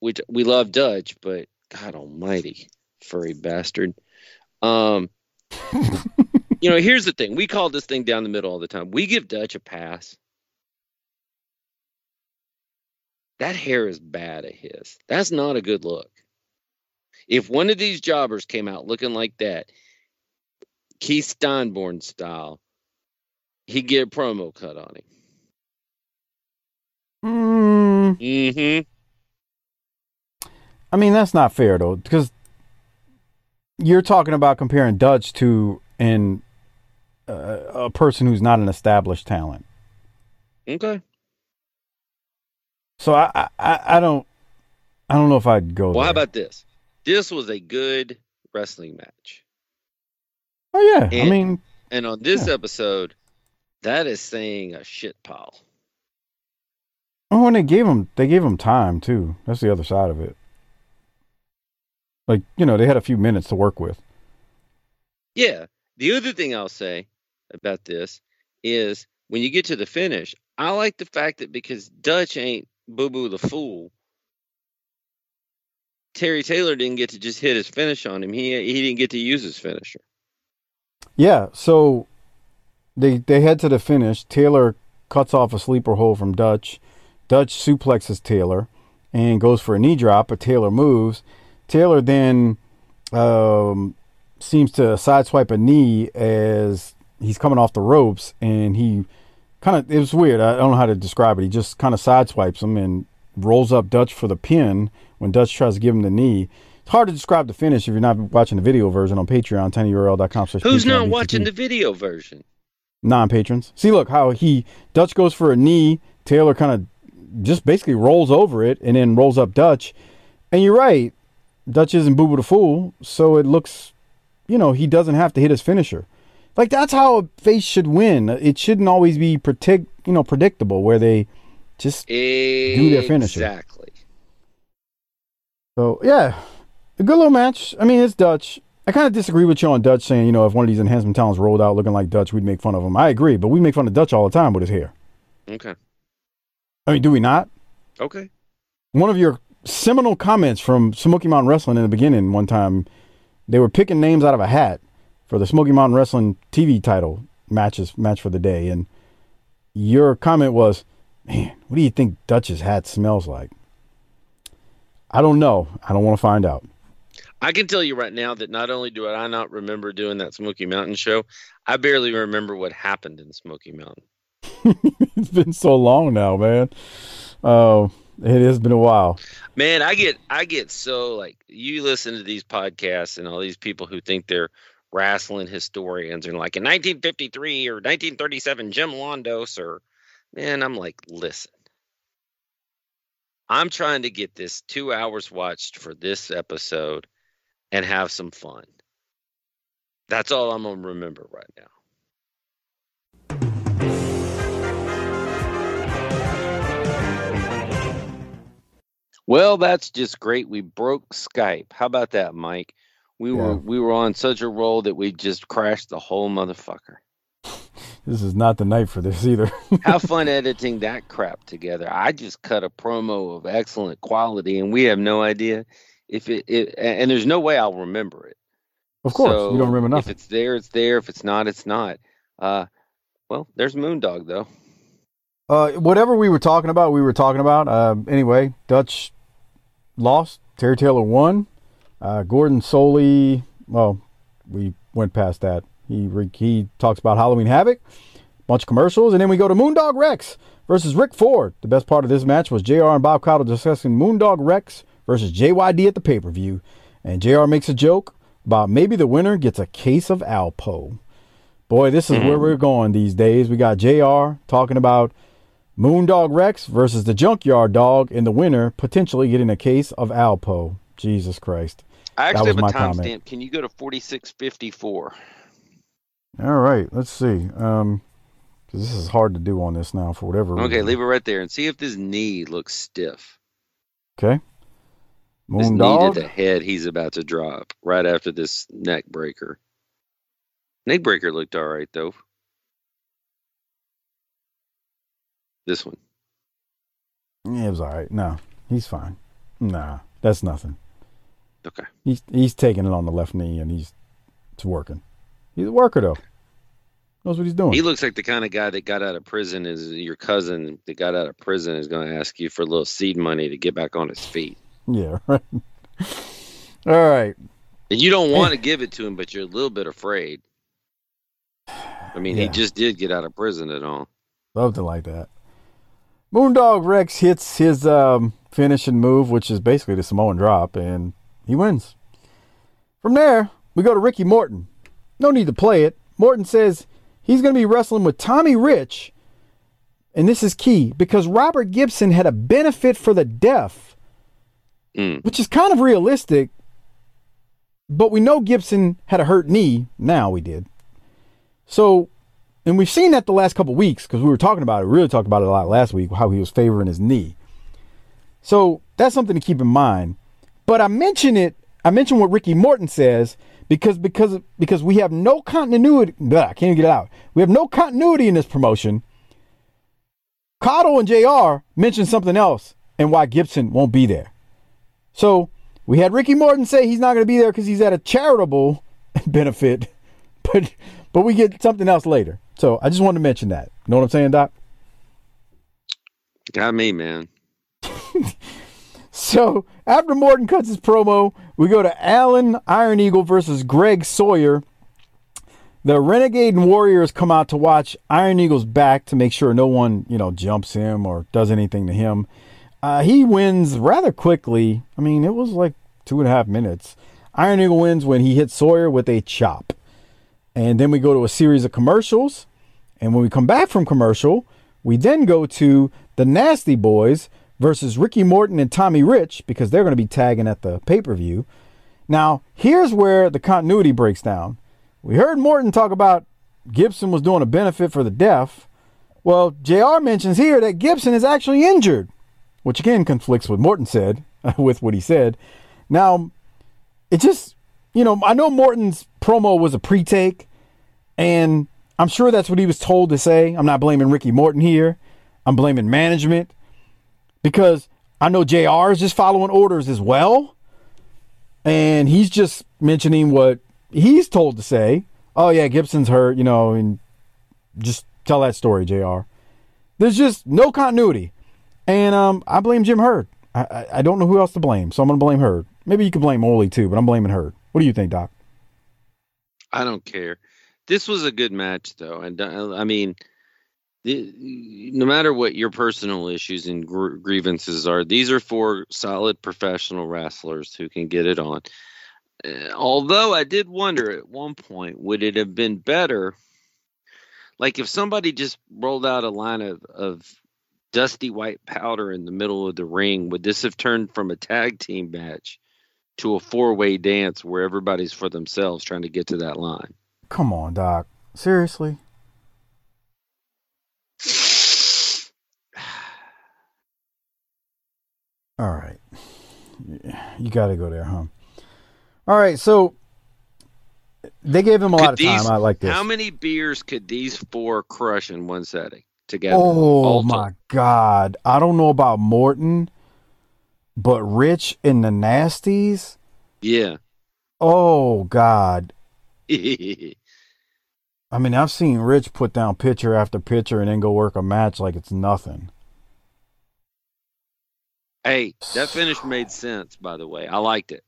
which we love Dutch, but God Almighty, furry bastard. Um, you know, here's the thing: we call this thing down the middle all the time. We give Dutch a pass. That hair is bad of his. That's not a good look. If one of these jobbers came out looking like that, Keith Steinborn style, he'd get a promo cut on him. Mm, Mm-hmm. I mean, that's not fair though, because you're talking about comparing Dutch to an uh, a person who's not an established talent. Okay. So I, I- I, don't, I don't know if I'd go. Well, how about this? This was a good wrestling match. Oh yeah, I mean, And on this Yeah. episode, that is saying a shit pile. oh, and they gave him, they gave him time too. That's the other side of it. Like you know, they had a few minutes to work with. Yeah. The other thing I'll say about this is when you get to the finish, I like the fact that because Dutch ain't Boo Boo the Fool, Terry Taylor didn't get to just hit his finish on him. He he didn't get to use his finisher. Yeah, so they they head to the finish. Taylor cuts off a sleeper hold from Dutch. Dutch suplexes Taylor and goes for a knee drop, but Taylor moves. Taylor then um, seems to sideswipe a knee as he's coming off the ropes, and he kind of it was weird. I don't know how to describe it. He just kind of sideswipes him and rolls up Dutch for the pin when Dutch tries to give him the knee. It's hard to describe the finish if you're not watching the video version on Patreon, tinyurl.com. slash Who's not watching the video version? Non-patrons. See, look how he Dutch goes for a knee. Taylor kind of just basically rolls over it and then rolls up Dutch. And you're right, Dutch isn't Boo Boo the Fool, so it looks, you know, he doesn't have to hit his finisher. Like that's how a face should win. It shouldn't always be predict, you know, predictable where they just do their finisher. Exactly. So yeah, a good little match. I mean, it's Dutch. I kind of disagree with you on Dutch saying, you know, if one of these enhancement talents rolled out looking like Dutch, we'd make fun of him. I agree, but we make fun of Dutch all the time with his hair. Okay. I mean, do we not? Okay. One of your seminal comments from Smoky Mountain Wrestling in the beginning one time, they were picking names out of a hat for the Smoky Mountain Wrestling TV title matches match for the day, and your comment was, "Man, what do you think Dutch's hat smells like?" I don't know. I don't want to find out. I can tell you right now that not only do I not remember doing that Smoky Mountain show, I barely remember what happened in Smoky Mountain. it's been so long now, man. Oh, it has been a while. Man, I get I get so like you listen to these podcasts and all these people who think they're wrestling historians and like in 1953 or 1937 Jim Londos or man, I'm like, listen. I'm trying to get this 2 hours watched for this episode and have some fun. That's all I'm going to remember right now. Well, that's just great. We broke Skype. How about that, Mike? We Yeah. were we were on such a roll that we just crashed the whole motherfucker. This is not the night for this either. Have fun editing that crap together. I just cut a promo of excellent quality, and we have no idea if it. it and there's no way I'll remember it. of course, So you don't remember enough. If it's there, it's there. If it's not, it's not. Uh, well, there's Moondog though. Uh, whatever we were talking about, we were talking about. Uh, anyway, Dutch lost. Terry Taylor won. Uh, Gordon Solie. Well, we went past that. He he talks about Halloween Havoc, bunch of commercials, and then we go to Moondog Rex versus Rick Ford. The best part of this match was Jr. and Bob Caudle discussing Moondog Rex versus JYD at the pay per view, and Jr. makes a joke about maybe the winner gets a case of Alpo. Boy, this is where we're going these days. We got JR talking about Moondog Rex versus the Junkyard Dog, and the winner potentially getting a case of Alpo. Jesus Christ. I actually have a timestamp. Can you go to 4654? All right, let's see. Um, 'cause this is hard to do on this now for whatever reason. Okay, leave it right there and see if this knee looks stiff. Okay. This knee to Moondog. the head he's about to drop right after this neck breaker. Neck breaker looked all right though. This one. Yeah, it was all right. No, He's fine. Nah, that's nothing. Okay. He's he's taking it on the left knee and he's it's working. He's a worker though. Knows what he's doing. He looks like the kind of guy that got out of prison is your cousin that got out of prison is going to ask you for a little seed money to get back on his feet. Yeah, right. All right. And you don't want to give it to him, but you're a little bit afraid. I mean, he just did get out of prison at all. Loved it like that. Moondog Rex hits his um, finishing move, which is basically the Samoan drop, and he wins. From there, we go to Ricky Morton. No need to play it. Morton says he's going to be wrestling with Tommy Rich, and this is key because Robert Gibson had a benefit for the deaf, Mm. which is kind of realistic, but we know Gibson had a hurt knee. Now we did. So and we've seen that the last couple weeks because we were talking about it. We really talked about it a lot last week, how he was favoring his knee. So that's something to keep in mind. But I mention it. I mention what Ricky Morton says because because because we have no continuity. Blah, I can't get it out. We have no continuity in this promotion. Caudle and Jr. mentioned something else and why Gibson won't be there. So we had Ricky Morton say he's not going to be there because he's at a charitable benefit, but but we get something else later. So I just wanted to mention that. You know what I'm saying, Doc? Got me, man. So after Morton cuts his promo, we go to Allen Iron Eagle versus Greg Sawyer. The Renegade and Warriors come out to watch Iron Eagle's back to make sure no one, you know, jumps him or does anything to him. Uh, he wins rather quickly. I mean, it was like two and a half minutes. Iron Eagle wins when he hits Sawyer with a chop. And then we go to a series of commercials. And when we come back from commercial, we then go to the Nasty Boys versus Ricky Morton and Tommy Rich because they're going to be tagging at the pay per view. Now, here's where the continuity breaks down. We heard Morton talk about Gibson was doing a benefit for the deaf. Well, JR mentions here that Gibson is actually injured, which again conflicts with Morton said, with what he said. Now, it just, you know, I know Morton's promo was a pre take, and I'm sure that's what he was told to say. I'm not blaming Ricky Morton here. I'm blaming management because I know JR is just following orders as well. And he's just mentioning what he's told to say. Oh, yeah, Gibson's hurt, you know, and just tell that story, JR. There's just no continuity. And um, I blame Jim Herd. I, I, I don't know who else to blame, so I'm going to blame Herd. Maybe you can blame Ole too, but I'm blaming Herd. What do you think, Doc? I don't care. This was a good match, though, and uh, I mean, no matter what your personal issues and gr- grievances are, these are four solid professional wrestlers who can get it on. Uh, although I did wonder at one point, would it have been better, like if somebody just rolled out a line of, of dusty white powder in the middle of the ring, would this have turned from a tag team match to a four way dance where everybody's for themselves trying to get to that line? Come on, Doc. Seriously? All right. You got to go there, huh? All right. So they gave him a lot of Could time. these- I like this. How many beers could these four crush in one setting together? Oh my? God! I don't know about Morton, but Rich and the Nasties. Yeah. Oh God! I mean, I've seen Rich put down pitcher after pitcher and then go work a match like it's nothing. hey, that finish made sense, by the way. I liked it.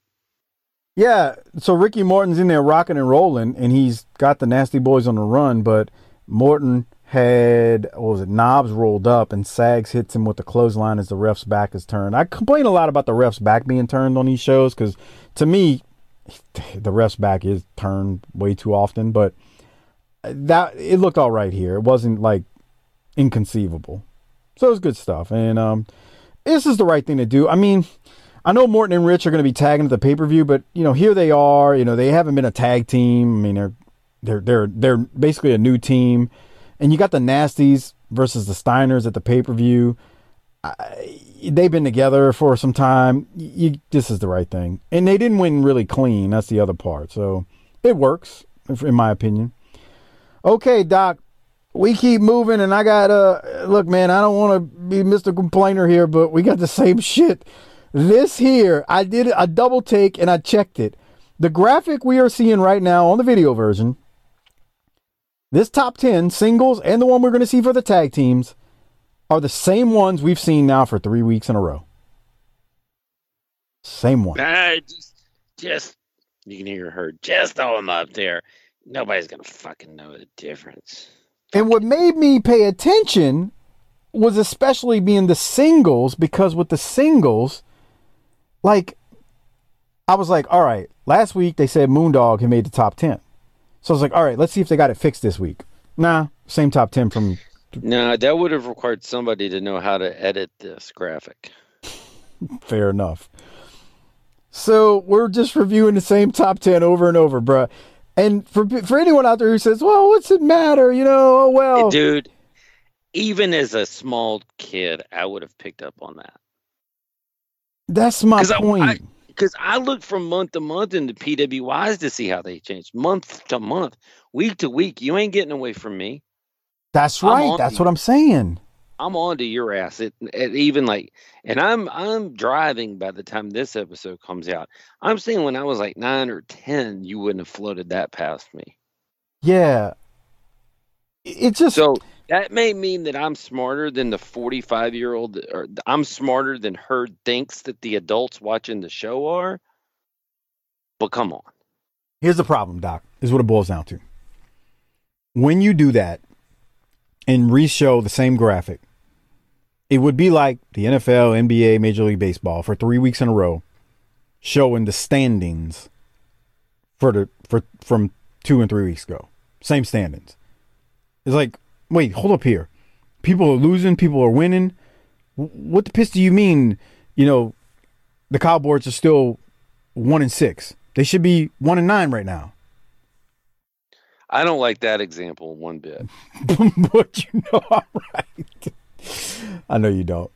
Yeah, so Ricky Morton's in there rocking and rolling, and he's got the Nasty Boys on the run, but Morton had, what was it, Knobbs rolled up, and Sags hits him with the clothesline as the ref's back is turned. I complain a lot about the ref's back being turned on these shows because to me, the ref's back is turned way too often, but that it looked all right here. It wasn't like inconceivable. So it was good stuff. And um, this is the right thing to do. I mean, I know Morton and Rich are going to be tagging at the pay per view, but you know, here they are. You know, they haven't been a tag team. I mean, they're they're they're they're basically a new team, and you got the Nasties versus the Steiners at the pay per view. They've been together for some time. You, this is the right thing, and they didn't win really clean. That's the other part. So it works, in my opinion. Okay, Doc. we keep moving, and I got uh look, man. I don't want to be Mister Complainer here, but we got the same shit. This here, I did a double take and I checked it. The graphic we are seeing right now on the video version, this top ten singles and the one we're going to see for the tag teams are the same ones we've seen now for three weeks in a row. Same one. I just, just you can hear her. Just throw them up there. Nobody's gonna fucking know the difference. And what made me pay attention was especially being the singles because with the singles, like I was like, all right, last week they said Moondog had made the top 10. So I was like, all right, let's see if they got it fixed this week. Nah, same top 10 from. No, that would have required somebody to know how to edit this graphic. Fair enough. So we're just reviewing the same top 10 over and over, bruh. And for for anyone out there who says, "Well, what's it matter?" You know, oh well, dude. Even as a small kid, I would have picked up on that. That's my point. Because I, look from month to month into PWIs to see how they change, month to month, week to week. You ain't getting away from me. That's right. That's what I'm saying. I'm on to your ass. It, it, even like, and I'm I'm driving by the time this episode comes out. I'm saying when I was like nine or ten, you wouldn't have floated that past me. Yeah, it just so that may mean that I'm smarter than the 45 year old, or I'm smarter than Herd thinks that the adults watching the show are. But come on. Here's the problem, Doc. Is what it boils down to. When you do that and re-show the same graphic it would be like the NFL, NBA, Major League Baseball for three weeks in a row, showing the standings for the for from two and three weeks ago. Same standings. It's like, wait, hold up here. People are losing, people are winning. What the piss do you mean? You know, the Cowboys are still one and six. They should be one and nine right now. I don't like that example one bit. but you know I'm right. I know you don't.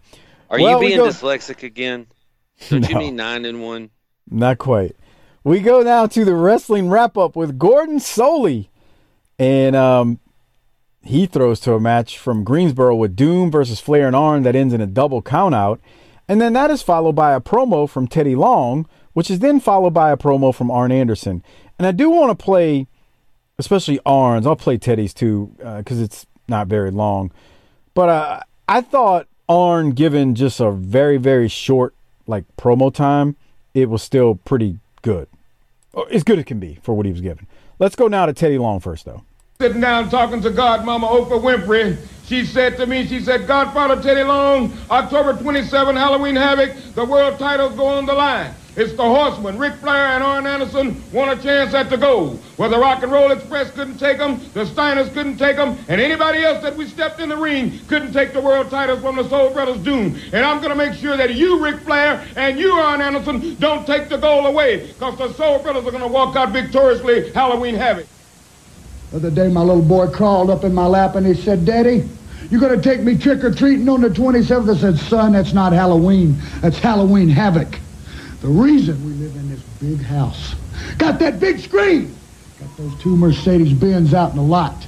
Are well, you being dyslexic again? Don't no, you mean nine and one? Not quite. We go now to the wrestling wrap up with Gordon Solie. And um, he throws to a match from Greensboro with Doom versus Flair and Arn that ends in a double countout. And then that is followed by a promo from Teddy Long, which is then followed by a promo from Arn Anderson. And I do want to play, especially Arn's. I'll play Teddy's too because uh, it's not very long. But uh, I thought Arn, given just a very, very short like promo time, it was still pretty good. As good as it can be for what he was given. Let's go now to Teddy Long first, though. Sitting down talking to Godmama Oprah Winfrey, she said to me, she said, Godfather Teddy Long, October 27, Halloween Havoc, the world titles go on the line. It's the Horsemen. Ric Flair and Arn Anderson want a chance at the gold. Where the Rock and Roll Express couldn't take them, the Steiners couldn't take them, and anybody else that we stepped in the ring couldn't take the world titles from the Soul Brothers Doom. And I'm going to make sure that you, Ric Flair, and you, Arn Anderson, don't take the gold away, because the Soul Brothers are going to walk out victoriously Halloween Havoc. The other day, my little boy crawled up in my lap and he said, Daddy, you're going to take me trick-or-treating on the 27th? I said, son, that's not Halloween. That's Halloween Havoc. The reason we live in this big house. Got that big screen. Got those two Mercedes Benz out in the lot.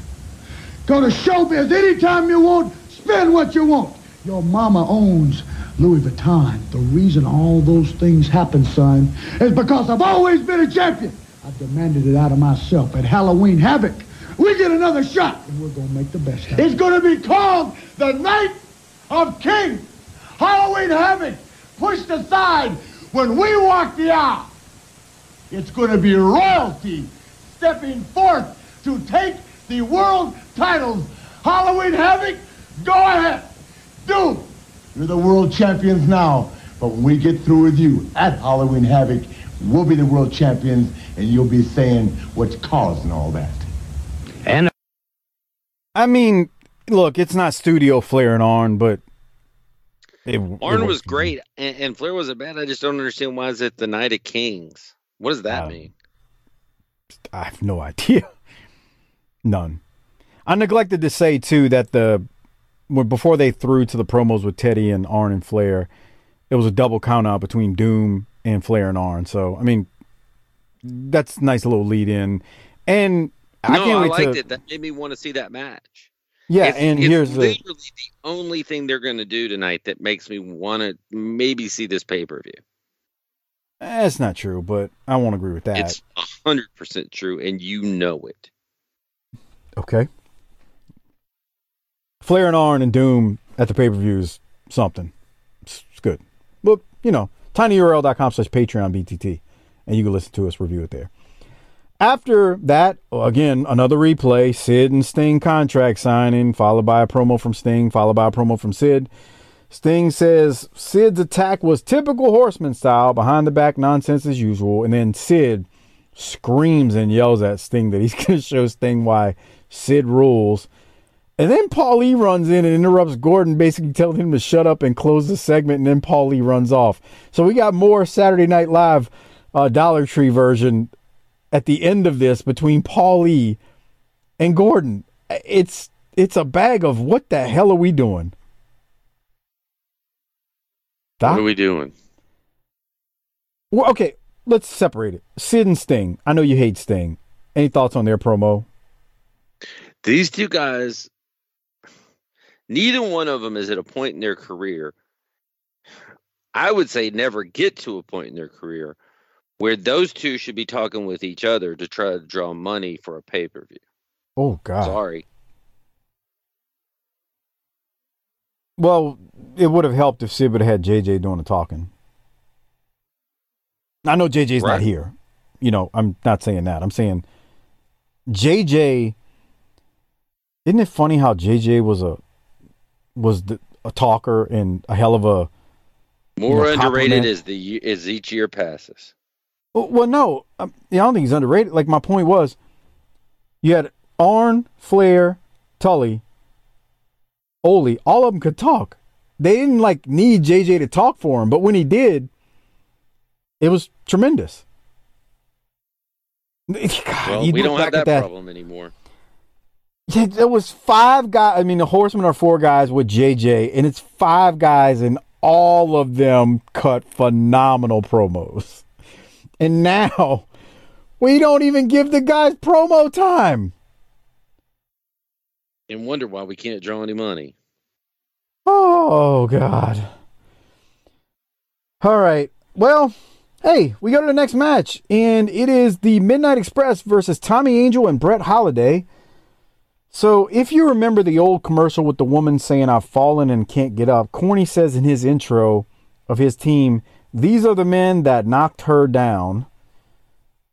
Go to showbiz anytime you want. Spend what you want. Your mama owns Louis Vuitton. The reason all those things happen, son, is because I've always been a champion. I demanded it out of myself. At Halloween Havoc, we get another shot, and we're going to make the best happen. It's going to be called the Night of King. Halloween Havoc, pushed aside when we walk the aisle, it's going to be royalty stepping forth to take the world titles. Halloween Havoc, go ahead. Do. You're the world champions now. But when we get through with you at Halloween Havoc, we'll be the world champions, and you'll be saying what's causing all that. And I mean, look, it's not studio Flair and Arn, but it, Arn it was great, and, and, Flair wasn't bad. I just don't understand why is it the Night of Kings? What does that uh, mean? I have no idea. None. I neglected to say too that the before they threw to the promos with Teddy and Arn and Flair, it was a double count out between Doom and Flair and Arn. So I mean, that's nice little lead in, and I no, I, liked to, it. That made me want to see that match. Yeah, It's- and it's here's the literally the only thing they're going to do tonight that makes me want to maybe see this pay per view. that's not true, but I won't agree with that. It's hundred percent true, and you know it. Okay. Flair and Arn and Doom at the pay per view is something. It's, it's good. But, you know, tinyurl.com slash Patreon BTT. And you can listen to us review it there. After that, again, another replay Sid and Sting contract signing, followed by a promo from Sting, followed by a promo from Sid. Sting says Sid's attack was typical horseman style, behind the back nonsense as usual. And then Sid screams and yells at Sting that he's going to show Sting why Sid rules. And then Paul Lee runs in and interrupts Gordon, basically telling him to shut up and close the segment. And then Paul Lee runs off. So we got more Saturday Night Live uh, Dollar Tree version at the end of this between Paul Lee and Gordon. It's it's a bag of what the hell are we doing? Doc? What are we doing? Well, okay, let's separate it. Sid and Sting. I know you hate Sting. Any thoughts on their promo? These two guys, neither one of them is at a point in their career. I would say never get to a point in their career where those two should be talking with each other to try to draw money for a pay per view. Oh God. Sorry. Well, it would have helped if Sid would have had JJ doing the talking. I know JJ's not here. You know, I'm not saying that. I'm saying JJ. Isn't it funny how JJ was a was the, a talker and a hell of a More know, underrated compliment. as the as each year passes. Well, no, um, I don't think he's underrated. Like my point was, you had Arn, Flair, Tully, Ole. All of them could talk. They didn't like need JJ to talk for him, but when he did, it was tremendous. God, Well, you we don't have that, that problem anymore. Yeah, there was five guys. I mean, the Horsemen are four guys with JJ, and it's five guys, and all of them cut phenomenal promos. And now we don't even give the guys promo time. And wonder why we can't draw any money. Oh God. All right. Well, hey, we go to the next match, and it is the Midnight Express versus Tommy Angel and Brett Holiday. So, if you remember the old commercial with the woman saying, I've fallen and can't get up, Corny says in his intro of his team, These are the men that knocked her down.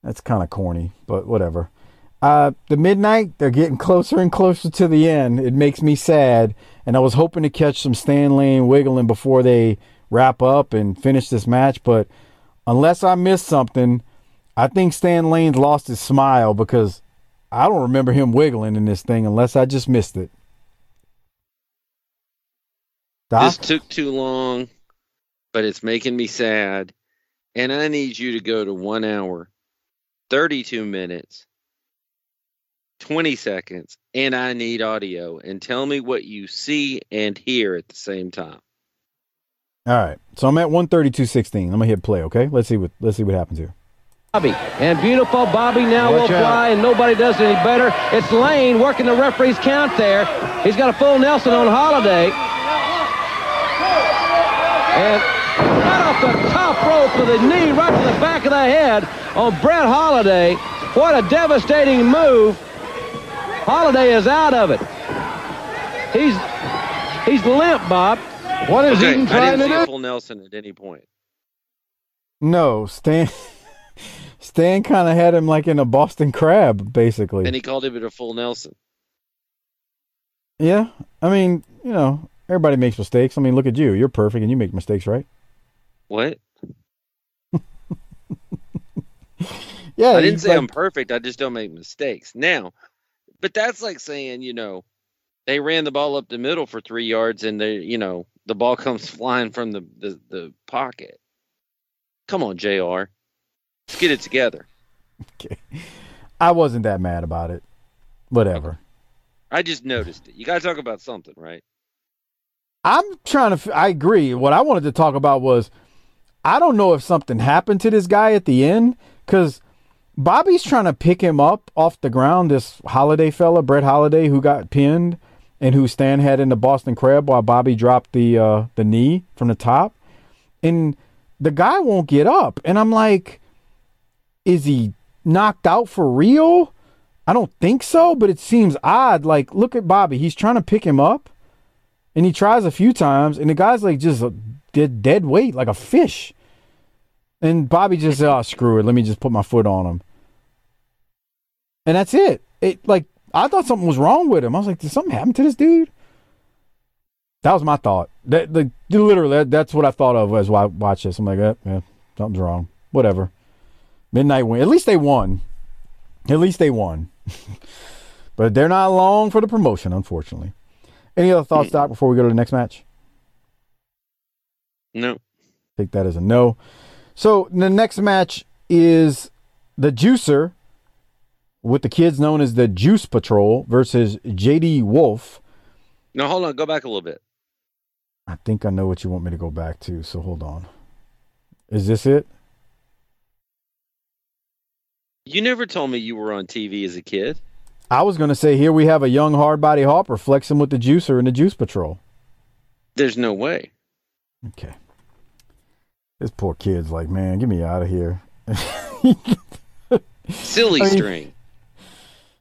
That's kind of corny, but whatever. Uh, the midnight, they're getting closer and closer to the end. It makes me sad. And I was hoping to catch some Stan Lane wiggling before they wrap up and finish this match. But unless I missed something, I think Stan Lane's lost his smile because I don't remember him wiggling in this thing unless I just missed it. Doc? This took too long, but it's making me sad. And I need you to go to one hour, 32 minutes, 20 seconds, and I need audio and tell me what you see and hear at the same time. All right. So I'm at 132.16. I'm gonna hit play, okay? Let's see what let's see what happens here. Bobby. And beautiful Bobby now Watch will out. fly, and nobody does any better. It's Lane working the referee's count there. He's got a full Nelson on Holiday. And right off the top rope with a knee right to the back of the head on Brett Holiday. What a devastating move. Holiday is out of it. He's he's limp, Bob. What is Okay, Eaton I trying didn't to see do? full Nelson at any point. No, Stan Stan kind of had him like in a Boston crab, basically. And he called him a full Nelson. yeah. I mean, you know, everybody makes mistakes. I mean, look at you. You're perfect and you make mistakes, right? What? Yeah. I didn't say like- I'm perfect. I just don't make mistakes. Now, but that's like saying, you know, they ran the ball up the middle for three yards and they, you know, the ball comes flying from the, the, the pocket. Come on, JR. Let's get it together. Okay. I wasn't that mad about it. Whatever. I just noticed it. You got to talk about something, right? I'm trying to. f- I agree. What I wanted to talk about was, I don't know if something happened to this guy at the end because Bobby's trying to pick him up off the ground. This Holiday fella, Brett Holiday, who got pinned, and who Stan had in the Boston Crab while Bobby dropped the uh, the knee from the top, and the guy won't get up, and I'm like, is he knocked out for real? I don't think so, but it seems odd. Like, look at Bobby; he's trying to pick him up, and he tries a few times, and the guy's like just dead dead weight, like a fish. And Bobby just said, "Oh, screw it. Let me just put my foot on him." And that's it. It like I thought something was wrong with him. I was like, "Did something happen to this dude?" That was my thought. That the literally that's what I thought of as I watched this. I'm like, eh, yeah, something's wrong. Whatever. Midnight win. At least they won. At least they won. but they're not long for the promotion, unfortunately. Any other thoughts, Doc, before we go to the next match? No. Take that as a no. So the next match is the Juicer with the kids known as the Juice Patrol versus JD Wolf. No, hold on. Go back a little bit. I think I know what you want me to go back to, so hold on. Is this it? You never told me you were on TV as a kid. I was going to say here we have a young hard body hopper flexing with the juicer and the juice patrol. There's no way. Okay. This poor kid's like, man, get me out of here. Silly I mean, string.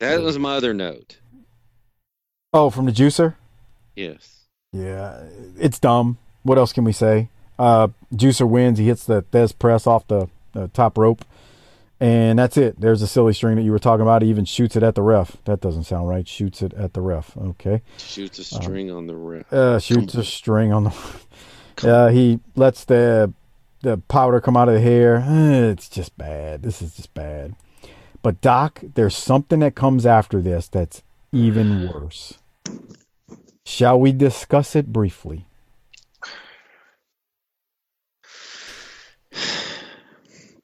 That was my other note. Oh, from the juicer? Yes. Yeah, it's dumb. What else can we say? Uh, juicer wins. He hits the Thesz press off the, the top rope. And that's it. There's a silly string that you were talking about. He even shoots it at the ref. That doesn't sound right. Shoots it at the ref. Okay. Shoots a string on the ref. Uh, shoots a string on the. Uh, he lets the the powder come out of the hair. Uh, it's just bad. This is just bad. But Doc, there's something that comes after this that's even worse. Shall we discuss it briefly?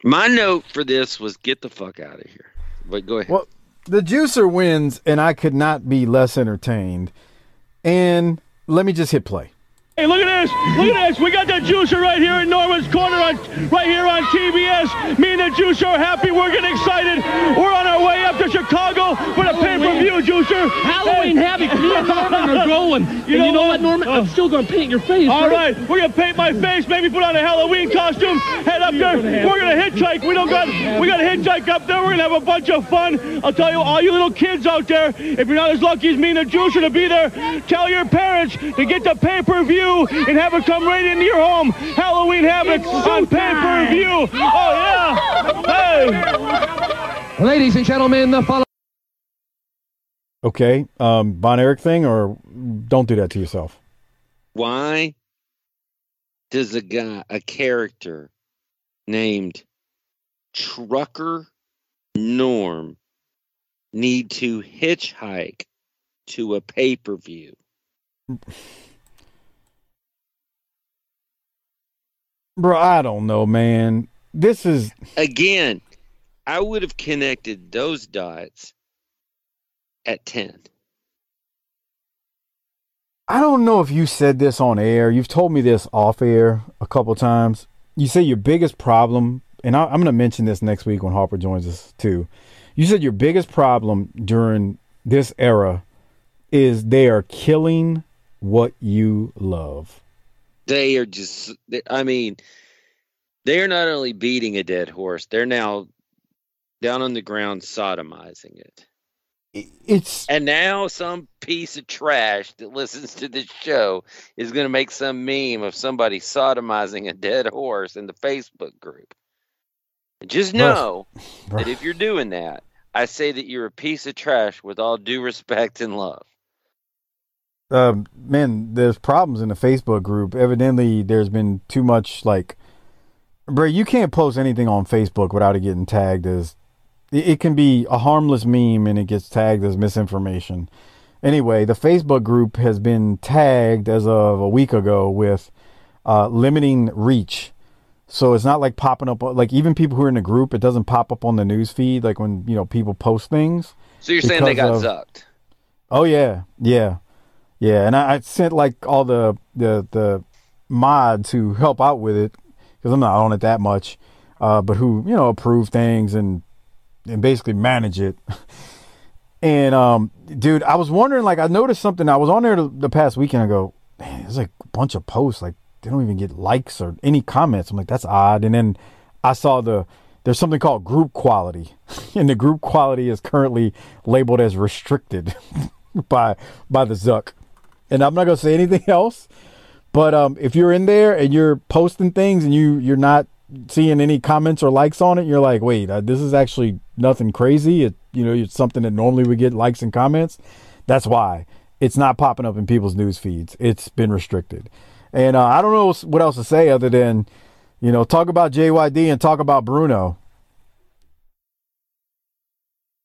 My note for this was get the fuck out of here. But go ahead. Well, the juicer wins, and I could not be less entertained. And let me just hit play. Hey, look at this! Look at this! We got the juicer right here in Norman's Corner, on, right here on TBS. Me and the juicer are happy. We're getting excited. We're on our way up to Chicago for the pay-per-view, juicer. Halloween hey. Havoc. Me and Norman are going. You, know, you know what, Norman? I'm still going to paint your face. All right? right, we're going to paint my face. Maybe put on a Halloween costume. Head up there. We're going to hitchhike. We don't got. We got to hitchhike up there. We're going to have a bunch of fun. I'll tell you, all you little kids out there, if you're not as lucky as me and the juicer to be there, tell your parents to get the pay-per-view and have it come right into your home. Halloween Havoc on pay-per-view. Oh, yeah. Hey. Ladies and gentlemen, the following. Okay, um, Von Erich thing, or don't do that to yourself. Why does a guy, a character named Trucker Norm, need to hitchhike to a pay per view? Bro, I don't know, man. This is again. I would have connected those dots at ten. I don't know if you said this on air. You've told me this off air a couple times. You say your biggest problem, and I, am going to mention this next week when Harper joins us too. You said your biggest problem during this era is they are killing what you love they are just i mean they're not only beating a dead horse they're now down on the ground sodomizing it it's and now some piece of trash that listens to this show is going to make some meme of somebody sodomizing a dead horse in the facebook group just know that if you're doing that i say that you're a piece of trash with all due respect and love um, man, there's problems in the Facebook group. Evidently, there's been too much like, bro, you can't post anything on Facebook without it getting tagged as. It, can be a harmless meme and it gets tagged as misinformation. Anyway, the Facebook group has been tagged as of a week ago with uh, limiting reach. So it's not like popping up like even people who are in the group, it doesn't pop up on the news feed like when you know people post things. So you're saying they got of, zucked? Oh yeah, yeah. Yeah, and I, I sent like all the the the mods who help out with it because I'm not on it that much, uh, but who you know approve things and and basically manage it. And um, dude, I was wondering, like, I noticed something. I was on there the, past weekend. I go, man, there's like a bunch of posts. Like, they don't even get likes or any comments. I'm like, that's odd. And then I saw the there's something called group quality, and the group quality is currently labeled as restricted by by the Zuck. And I'm not gonna say anything else, but um, if you're in there and you're posting things and you you're not seeing any comments or likes on it, you're like, wait, uh, this is actually nothing crazy. It you know it's something that normally we get likes and comments. That's why it's not popping up in people's news feeds. It's been restricted, and uh, I don't know what else to say other than you know, talk about JYD and talk about Bruno.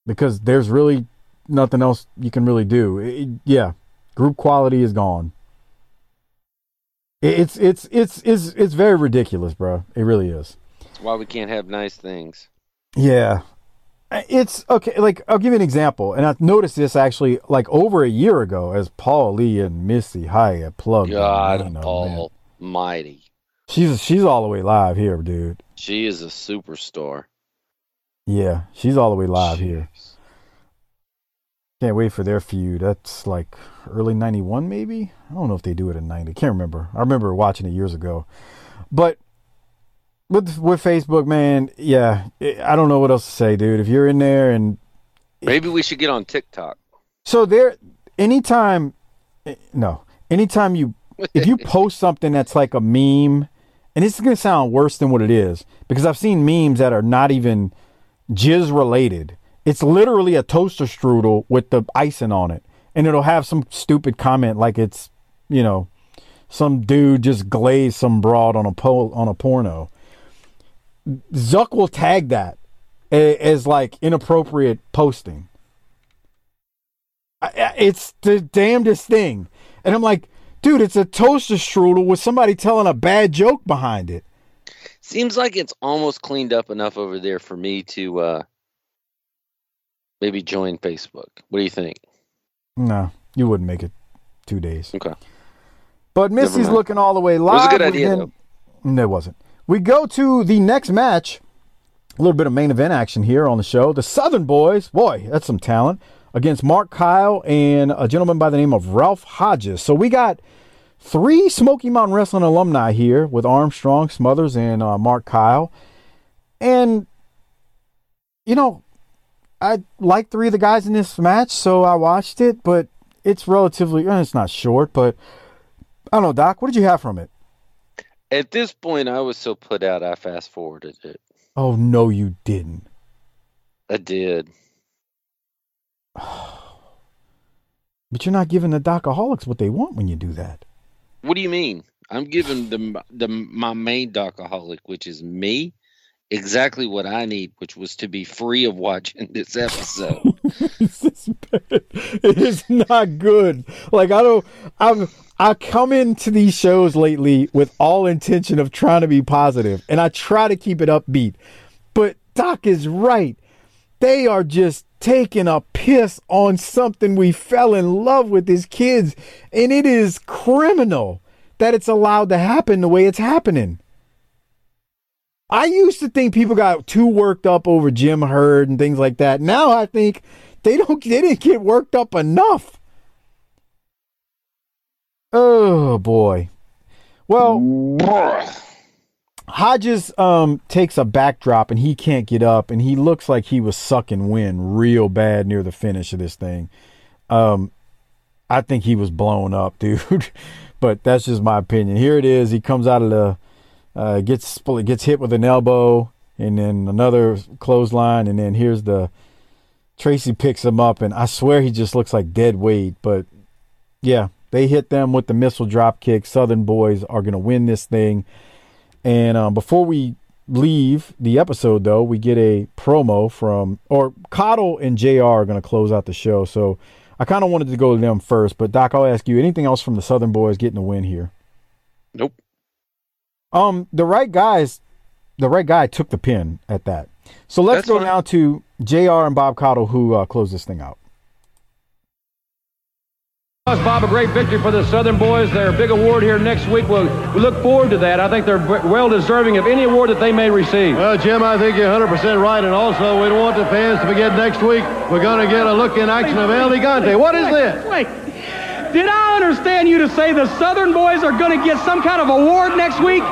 Because there's really nothing else you can really do. It, yeah, group quality is gone. It's it's it's it's it's very ridiculous, bro. It really is. That's why we can't have nice things. Yeah. It's okay. Like I'll give you an example, and I noticed this actually like over a year ago as Paul Lee and Missy Hyatt plugged. God, Paul, mighty. She's she's all the way live here, dude. She is a superstar. Yeah, she's all the way live Jeez. here. Can't wait for their feud. That's like early '91, maybe. I don't know if they do it in '90. Can't remember. I remember watching it years ago. But with with Facebook, man, yeah, I don't know what else to say, dude. If you're in there and maybe we should get on TikTok. So there, anytime, eh, no, anytime you if you post something that's like a meme and this is going to sound worse than what it is because I've seen memes that are not even jizz related. It's literally a toaster strudel with the icing on it, and it'll have some stupid comment like it's, you know, some dude just glazed some broad on a po- on a porno. Zuck will tag that as like inappropriate posting. It's the damnedest thing, and I'm like, Dude, it's a toaster strudel with somebody telling a bad joke behind it. Seems like it's almost cleaned up enough over there for me to uh, maybe join Facebook. What do you think? No, you wouldn't make it two days. Okay. But Missy's looking all the way live. It was a good idea, though. No, it wasn't. We go to the next match. A little bit of main event action here on the show. The Southern Boys, boy, that's some talent against Mark Kyle and a gentleman by the name of Ralph Hodges. So we got three Smoky Mountain Wrestling alumni here with Armstrong, Smothers, and uh, Mark Kyle. And, you know, I like three of the guys in this match, so I watched it, but it's relatively, it's not short, but I don't know, Doc, what did you have from it? At this point, I was so put out, I fast forwarded it. Oh, no, you didn't. I did. But you're not giving the docaholics what they want when you do that. What do you mean? I'm giving the the my main docaholic, which is me, exactly what I need, which was to be free of watching this episode. it is not good. Like I don't. I've I come into these shows lately with all intention of trying to be positive, and I try to keep it upbeat. But Doc is right. They are just taking a piss on something we fell in love with as kids. And it is criminal that it's allowed to happen the way it's happening. I used to think people got too worked up over Jim Herd and things like that. Now I think they don't they didn't get worked up enough. Oh boy. Well, Hodges um, takes a backdrop and he can't get up, and he looks like he was sucking wind real bad near the finish of this thing. Um, I think he was blown up, dude. but that's just my opinion. Here it is. He comes out of the uh, gets gets hit with an elbow, and then another clothesline, and then here's the Tracy picks him up, and I swear he just looks like dead weight. But yeah, they hit them with the missile drop kick. Southern boys are gonna win this thing. And um, before we leave the episode, though, we get a promo from, or Caudle and JR are going to close out the show. So I kind of wanted to go to them first. But, Doc, I'll ask you anything else from the Southern Boys getting a win here? Nope. Um, the right guys, the right guy took the pin at that. So let's That's go fine. now to JR and Bob Caudle, who uh, closed this thing out. Bob, a great victory for the Southern boys. Their big award here next week. We'll, we look forward to that. I think they're well deserving of any award that they may receive. Well, Jim, I think you're 100% right. And also, we don't want the fans to forget next week, we're going to get a look in action of El Gigante. What is wait, this? Wait. Did I understand you to say the Southern boys are going to get some kind of award next week?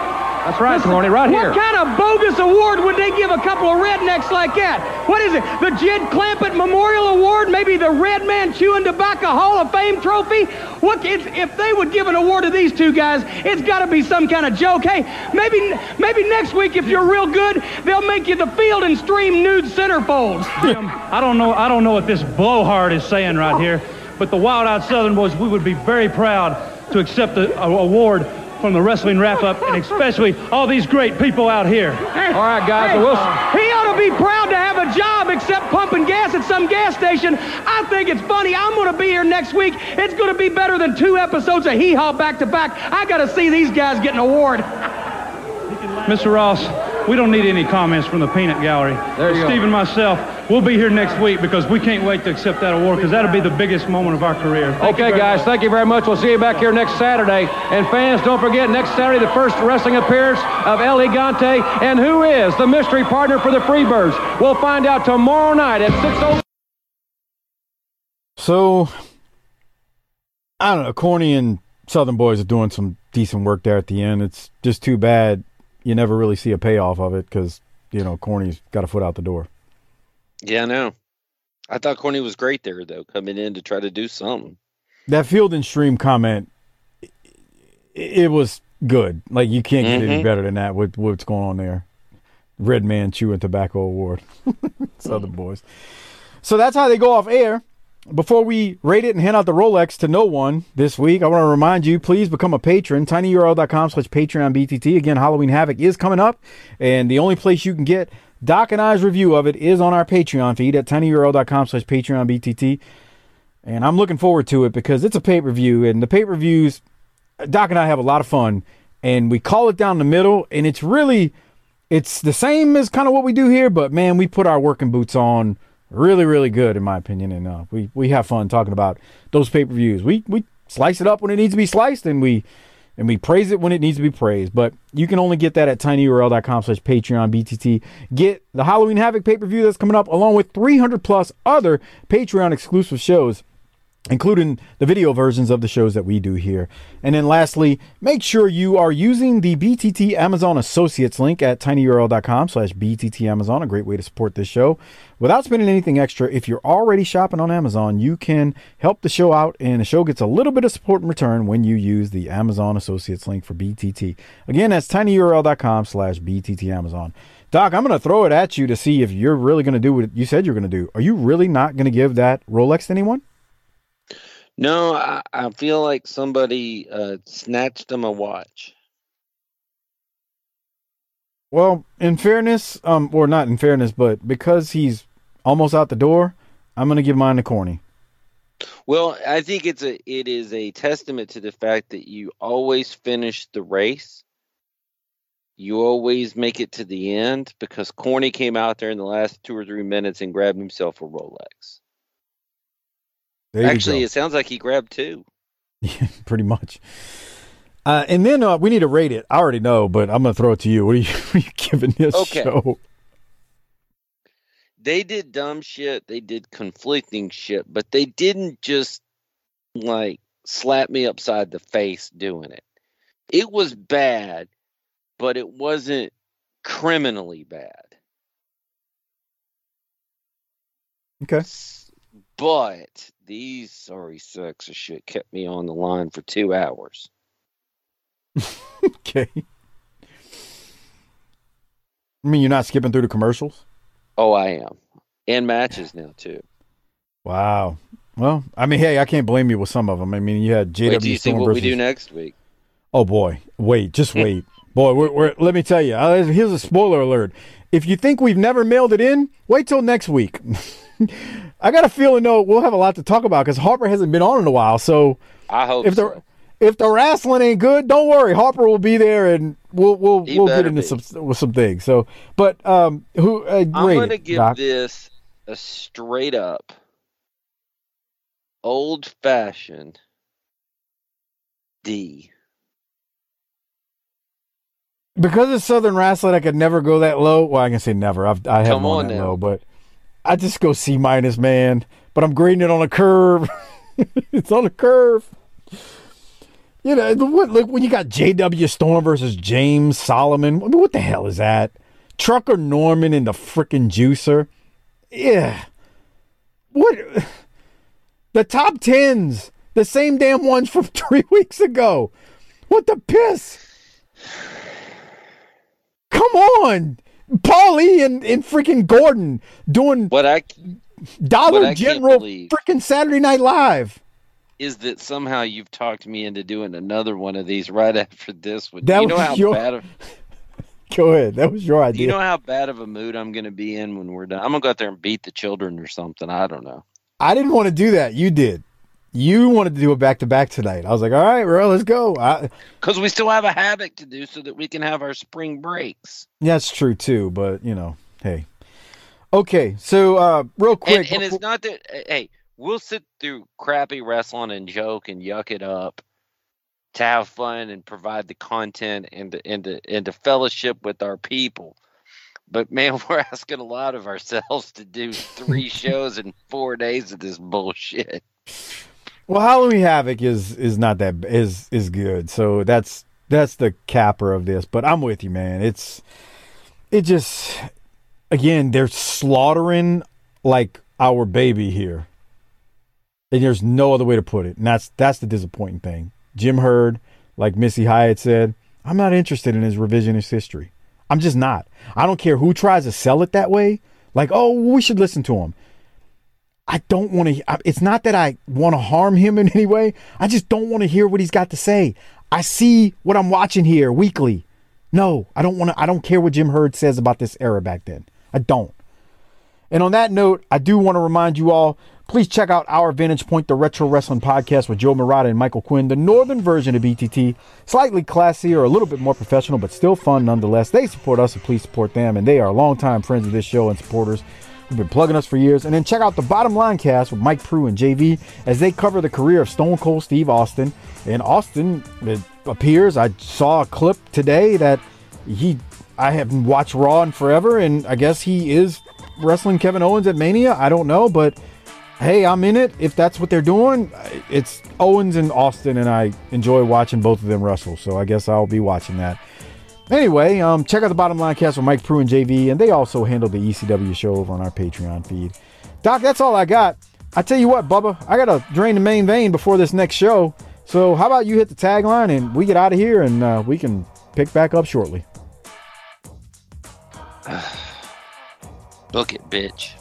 That's right, Corny, right what here. What kind of bogus award would they give a couple of rednecks like that? What is it? The Jed Clampett Memorial Award? Maybe the Red Man Chewing Tobacco Hall of Fame trophy? What it's, if they would give an award to these two guys? It's got to be some kind of joke. Hey, maybe maybe next week if you're real good, they'll make you the Field and Stream nude centerfolds. Jim, I don't know. I don't know what this blowhard is saying right here, but the Wild Out Southern boys, we would be very proud to accept the award from the wrestling wrap-up, and especially all these great people out here. All right, guys. Hey, We'll, he ought to be proud to have a job except pumping gas at some gas station. I think it's funny. I'm going to be here next week. It's going to be better than two episodes of Hee Haw back to back. I got to see these guys get an award. Mr. Ross, we don't need any comments from the peanut gallery. There you go. Steve and myself, we'll be here next week because we can't wait to accept that award because that'll be the biggest moment of our career. Thank Okay, guys, much. thank you very much. We'll see you back here next Saturday. And fans, don't forget, next Saturday, the first wrestling appearance of El Gigante. And who is the mystery partner for the Freebirds? We'll find out tomorrow night at 6 o'clock. So, I don't know. Corny and Southern Boys are doing some decent work there at the end. It's just too bad you never really see a payoff of it because, you know, Corny's got a foot out the door. Yeah, I know. I thought Corny was great there though, coming in to try to do something. That field and stream comment, it, it was good. Like, you can't get any Mhm. better than that with what's going on there. Red Man Chewing Tobacco Award. Southern Boys. So that's how they go off air. Before we rate it and hand out the Rolex to no one this week, I want to remind you, please become a patron. tinyurl.com slash Patreon BTT. Again, Halloween Havoc is coming up, and the only place you can get Doc and I's review of it is on our Patreon feed at tinyurl.com slash Patreon BTT. And I'm looking forward to it because it's a pay-per-view, and the pay-per-views, Doc and I have a lot of fun, and we call it down the middle, and it's really, it's the same as kind of what we do here, but man, we put our working boots on really, really good in my opinion, and uh, we we have fun talking about those pay-per-views. We we slice it up when it needs to be sliced, and we and we praise it when it needs to be praised. But you can only get that at tinyurl.com slash Patreon BTT. Get the Halloween Havoc pay-per-view that's coming up, along with 300 plus other Patreon exclusive shows including the video versions of the shows that we do here. And then lastly, make sure you are using the BTT Amazon Associates link at tinyurl.com slash BTT Amazon, a great way to support this show. Without spending anything extra, if you're already shopping on Amazon, you can help the show out, and the show gets a little bit of support in return when you use the Amazon Associates link for BTT. Again, that's tinyurl.com slash BTT Amazon. Doc, I'm going to throw it at you to see if you're really going to do what you said you're going to do. Are you really not going to give that Rolex to anyone? No, I, I feel like somebody uh, snatched him a watch. Well, in fairness, um, or not in fairness, but because he's almost out the door, I'm gonna give mine to Corny. Well, I think it's a it is a testament to the fact that you always finish the race. You always make it to the end because Corny came out there in the last two or three minutes and grabbed himself a Rolex. There Actually, it sounds like he grabbed two. Yeah, pretty much. Uh, and then uh, we need to rate it. I already know, but I'm gonna throw it to you. What are you, what are you giving this Okay. show? They did dumb shit. They did conflicting shit, but they didn't just like slap me upside the face doing it. It was bad, but it wasn't criminally bad. Okay. But these sorry sacks of shit kept me on the line for two hours. Okay. I mean, you're not skipping through the commercials. Oh, I am. And matches now too. Wow. Well, I mean, hey, I can't blame you with some of them. I mean, you had JW Wait till you see Storm what versus. we do next week. Oh boy, wait, just wait, boy. We're, we're, let me tell you. Uh, here's a spoiler alert. If you think we've never mailed it in, wait till next week. I got a feeling though we'll have a lot to talk about because Harper hasn't been on in a while. So I hope if so. the if the wrestling ain't good, don't worry. Harper will be there and we'll we'll He we'll get into be. some with some things. So, but um, who uh, I'm going to give Doc? this a straight up, old fashioned D. Because it's Southern wrestling, I could never go that low. Well, I can say never. I've, I gone on that now. low, but I just go C minus, man. But I'm grading it on a curve. it's on a curve. You know, what, like when you got J.W. Storm versus James Solomon. I mean, what the hell is that? Trucker Norman and the frickin' juicer. Yeah. What? The top tens, the same damn ones from three weeks ago. What the piss? Come on. Paulie and, and freaking Gordon doing What I Dollar what General freaking Saturday Night Live. is that somehow you've talked me into doing another one of these right after this one. That you know was how your- bad of Go ahead. That was your idea. you know how bad of a mood I'm going to be in when we're done? I'm going to go out there and beat the children or something. I don't know. I didn't want to do that. You did. You wanted to do a back to back tonight. I was like, all right, bro, let's go. I, Because we still have a havoc to do so that we can have our spring breaks. Yeah, that's true too, but you know, hey. Okay, so uh real And, quick. and it's not that, hey, we'll sit through crappy wrestling and joke and yuck it up to have fun and provide the content and to, and to, and to fellowship with our people. But man, we're asking a lot of ourselves to do three shows in four days of this bullshit. Well, Halloween Havoc is is not that is is good. So that's that's the capper of this. But I'm with you, man. It's it just again they're slaughtering like our baby here, and there's no other way to put it. And that's that's the disappointing thing. Jim Herd, like Missy Hyatt said, I'm not interested in his revisionist history. I'm just not. I don't care who tries to sell it that way. Like, oh, we should listen to him. I don't want to. It's not that I want to harm him in any way. I just don't want to hear what he's got to say. I see what I'm watching here weekly. No, I don't want to. I don't care what Jim Herd says about this era back then. I don't. And on that note, I do want to remind you all please check out our Vantage Point, the Retro Wrestling Podcast with Joe Murata and Michael Quinn, the northern version of BTT. Slightly classier, a little bit more professional, but still fun nonetheless. They support us, so please support them. And they are longtime friends of this show and supporters who've been plugging us for years. And then check out the Bottom Line Cast with Mike Prue and JV as they cover the career of Stone Cold Steve Austin. And Austin, it appears, I saw a clip today that he, I haven't watched Raw in forever, and I guess he is wrestling Kevin Owens at Mania. I don't know, but hey, I'm in it. If that's what they're doing, it's Owens and Austin, and I enjoy watching both of them wrestle. So I guess I'll be watching that. Anyway, um, check out the Bottom Line Cast with Mike Prue and JV, and they also handle the ECW show over on our Patreon feed. Doc, that's all I got. I tell you what, Bubba, I gotta drain the main vein before this next show. So how about you hit the tagline and we get out of here, and uh, we can pick back up shortly. Book it, bitch.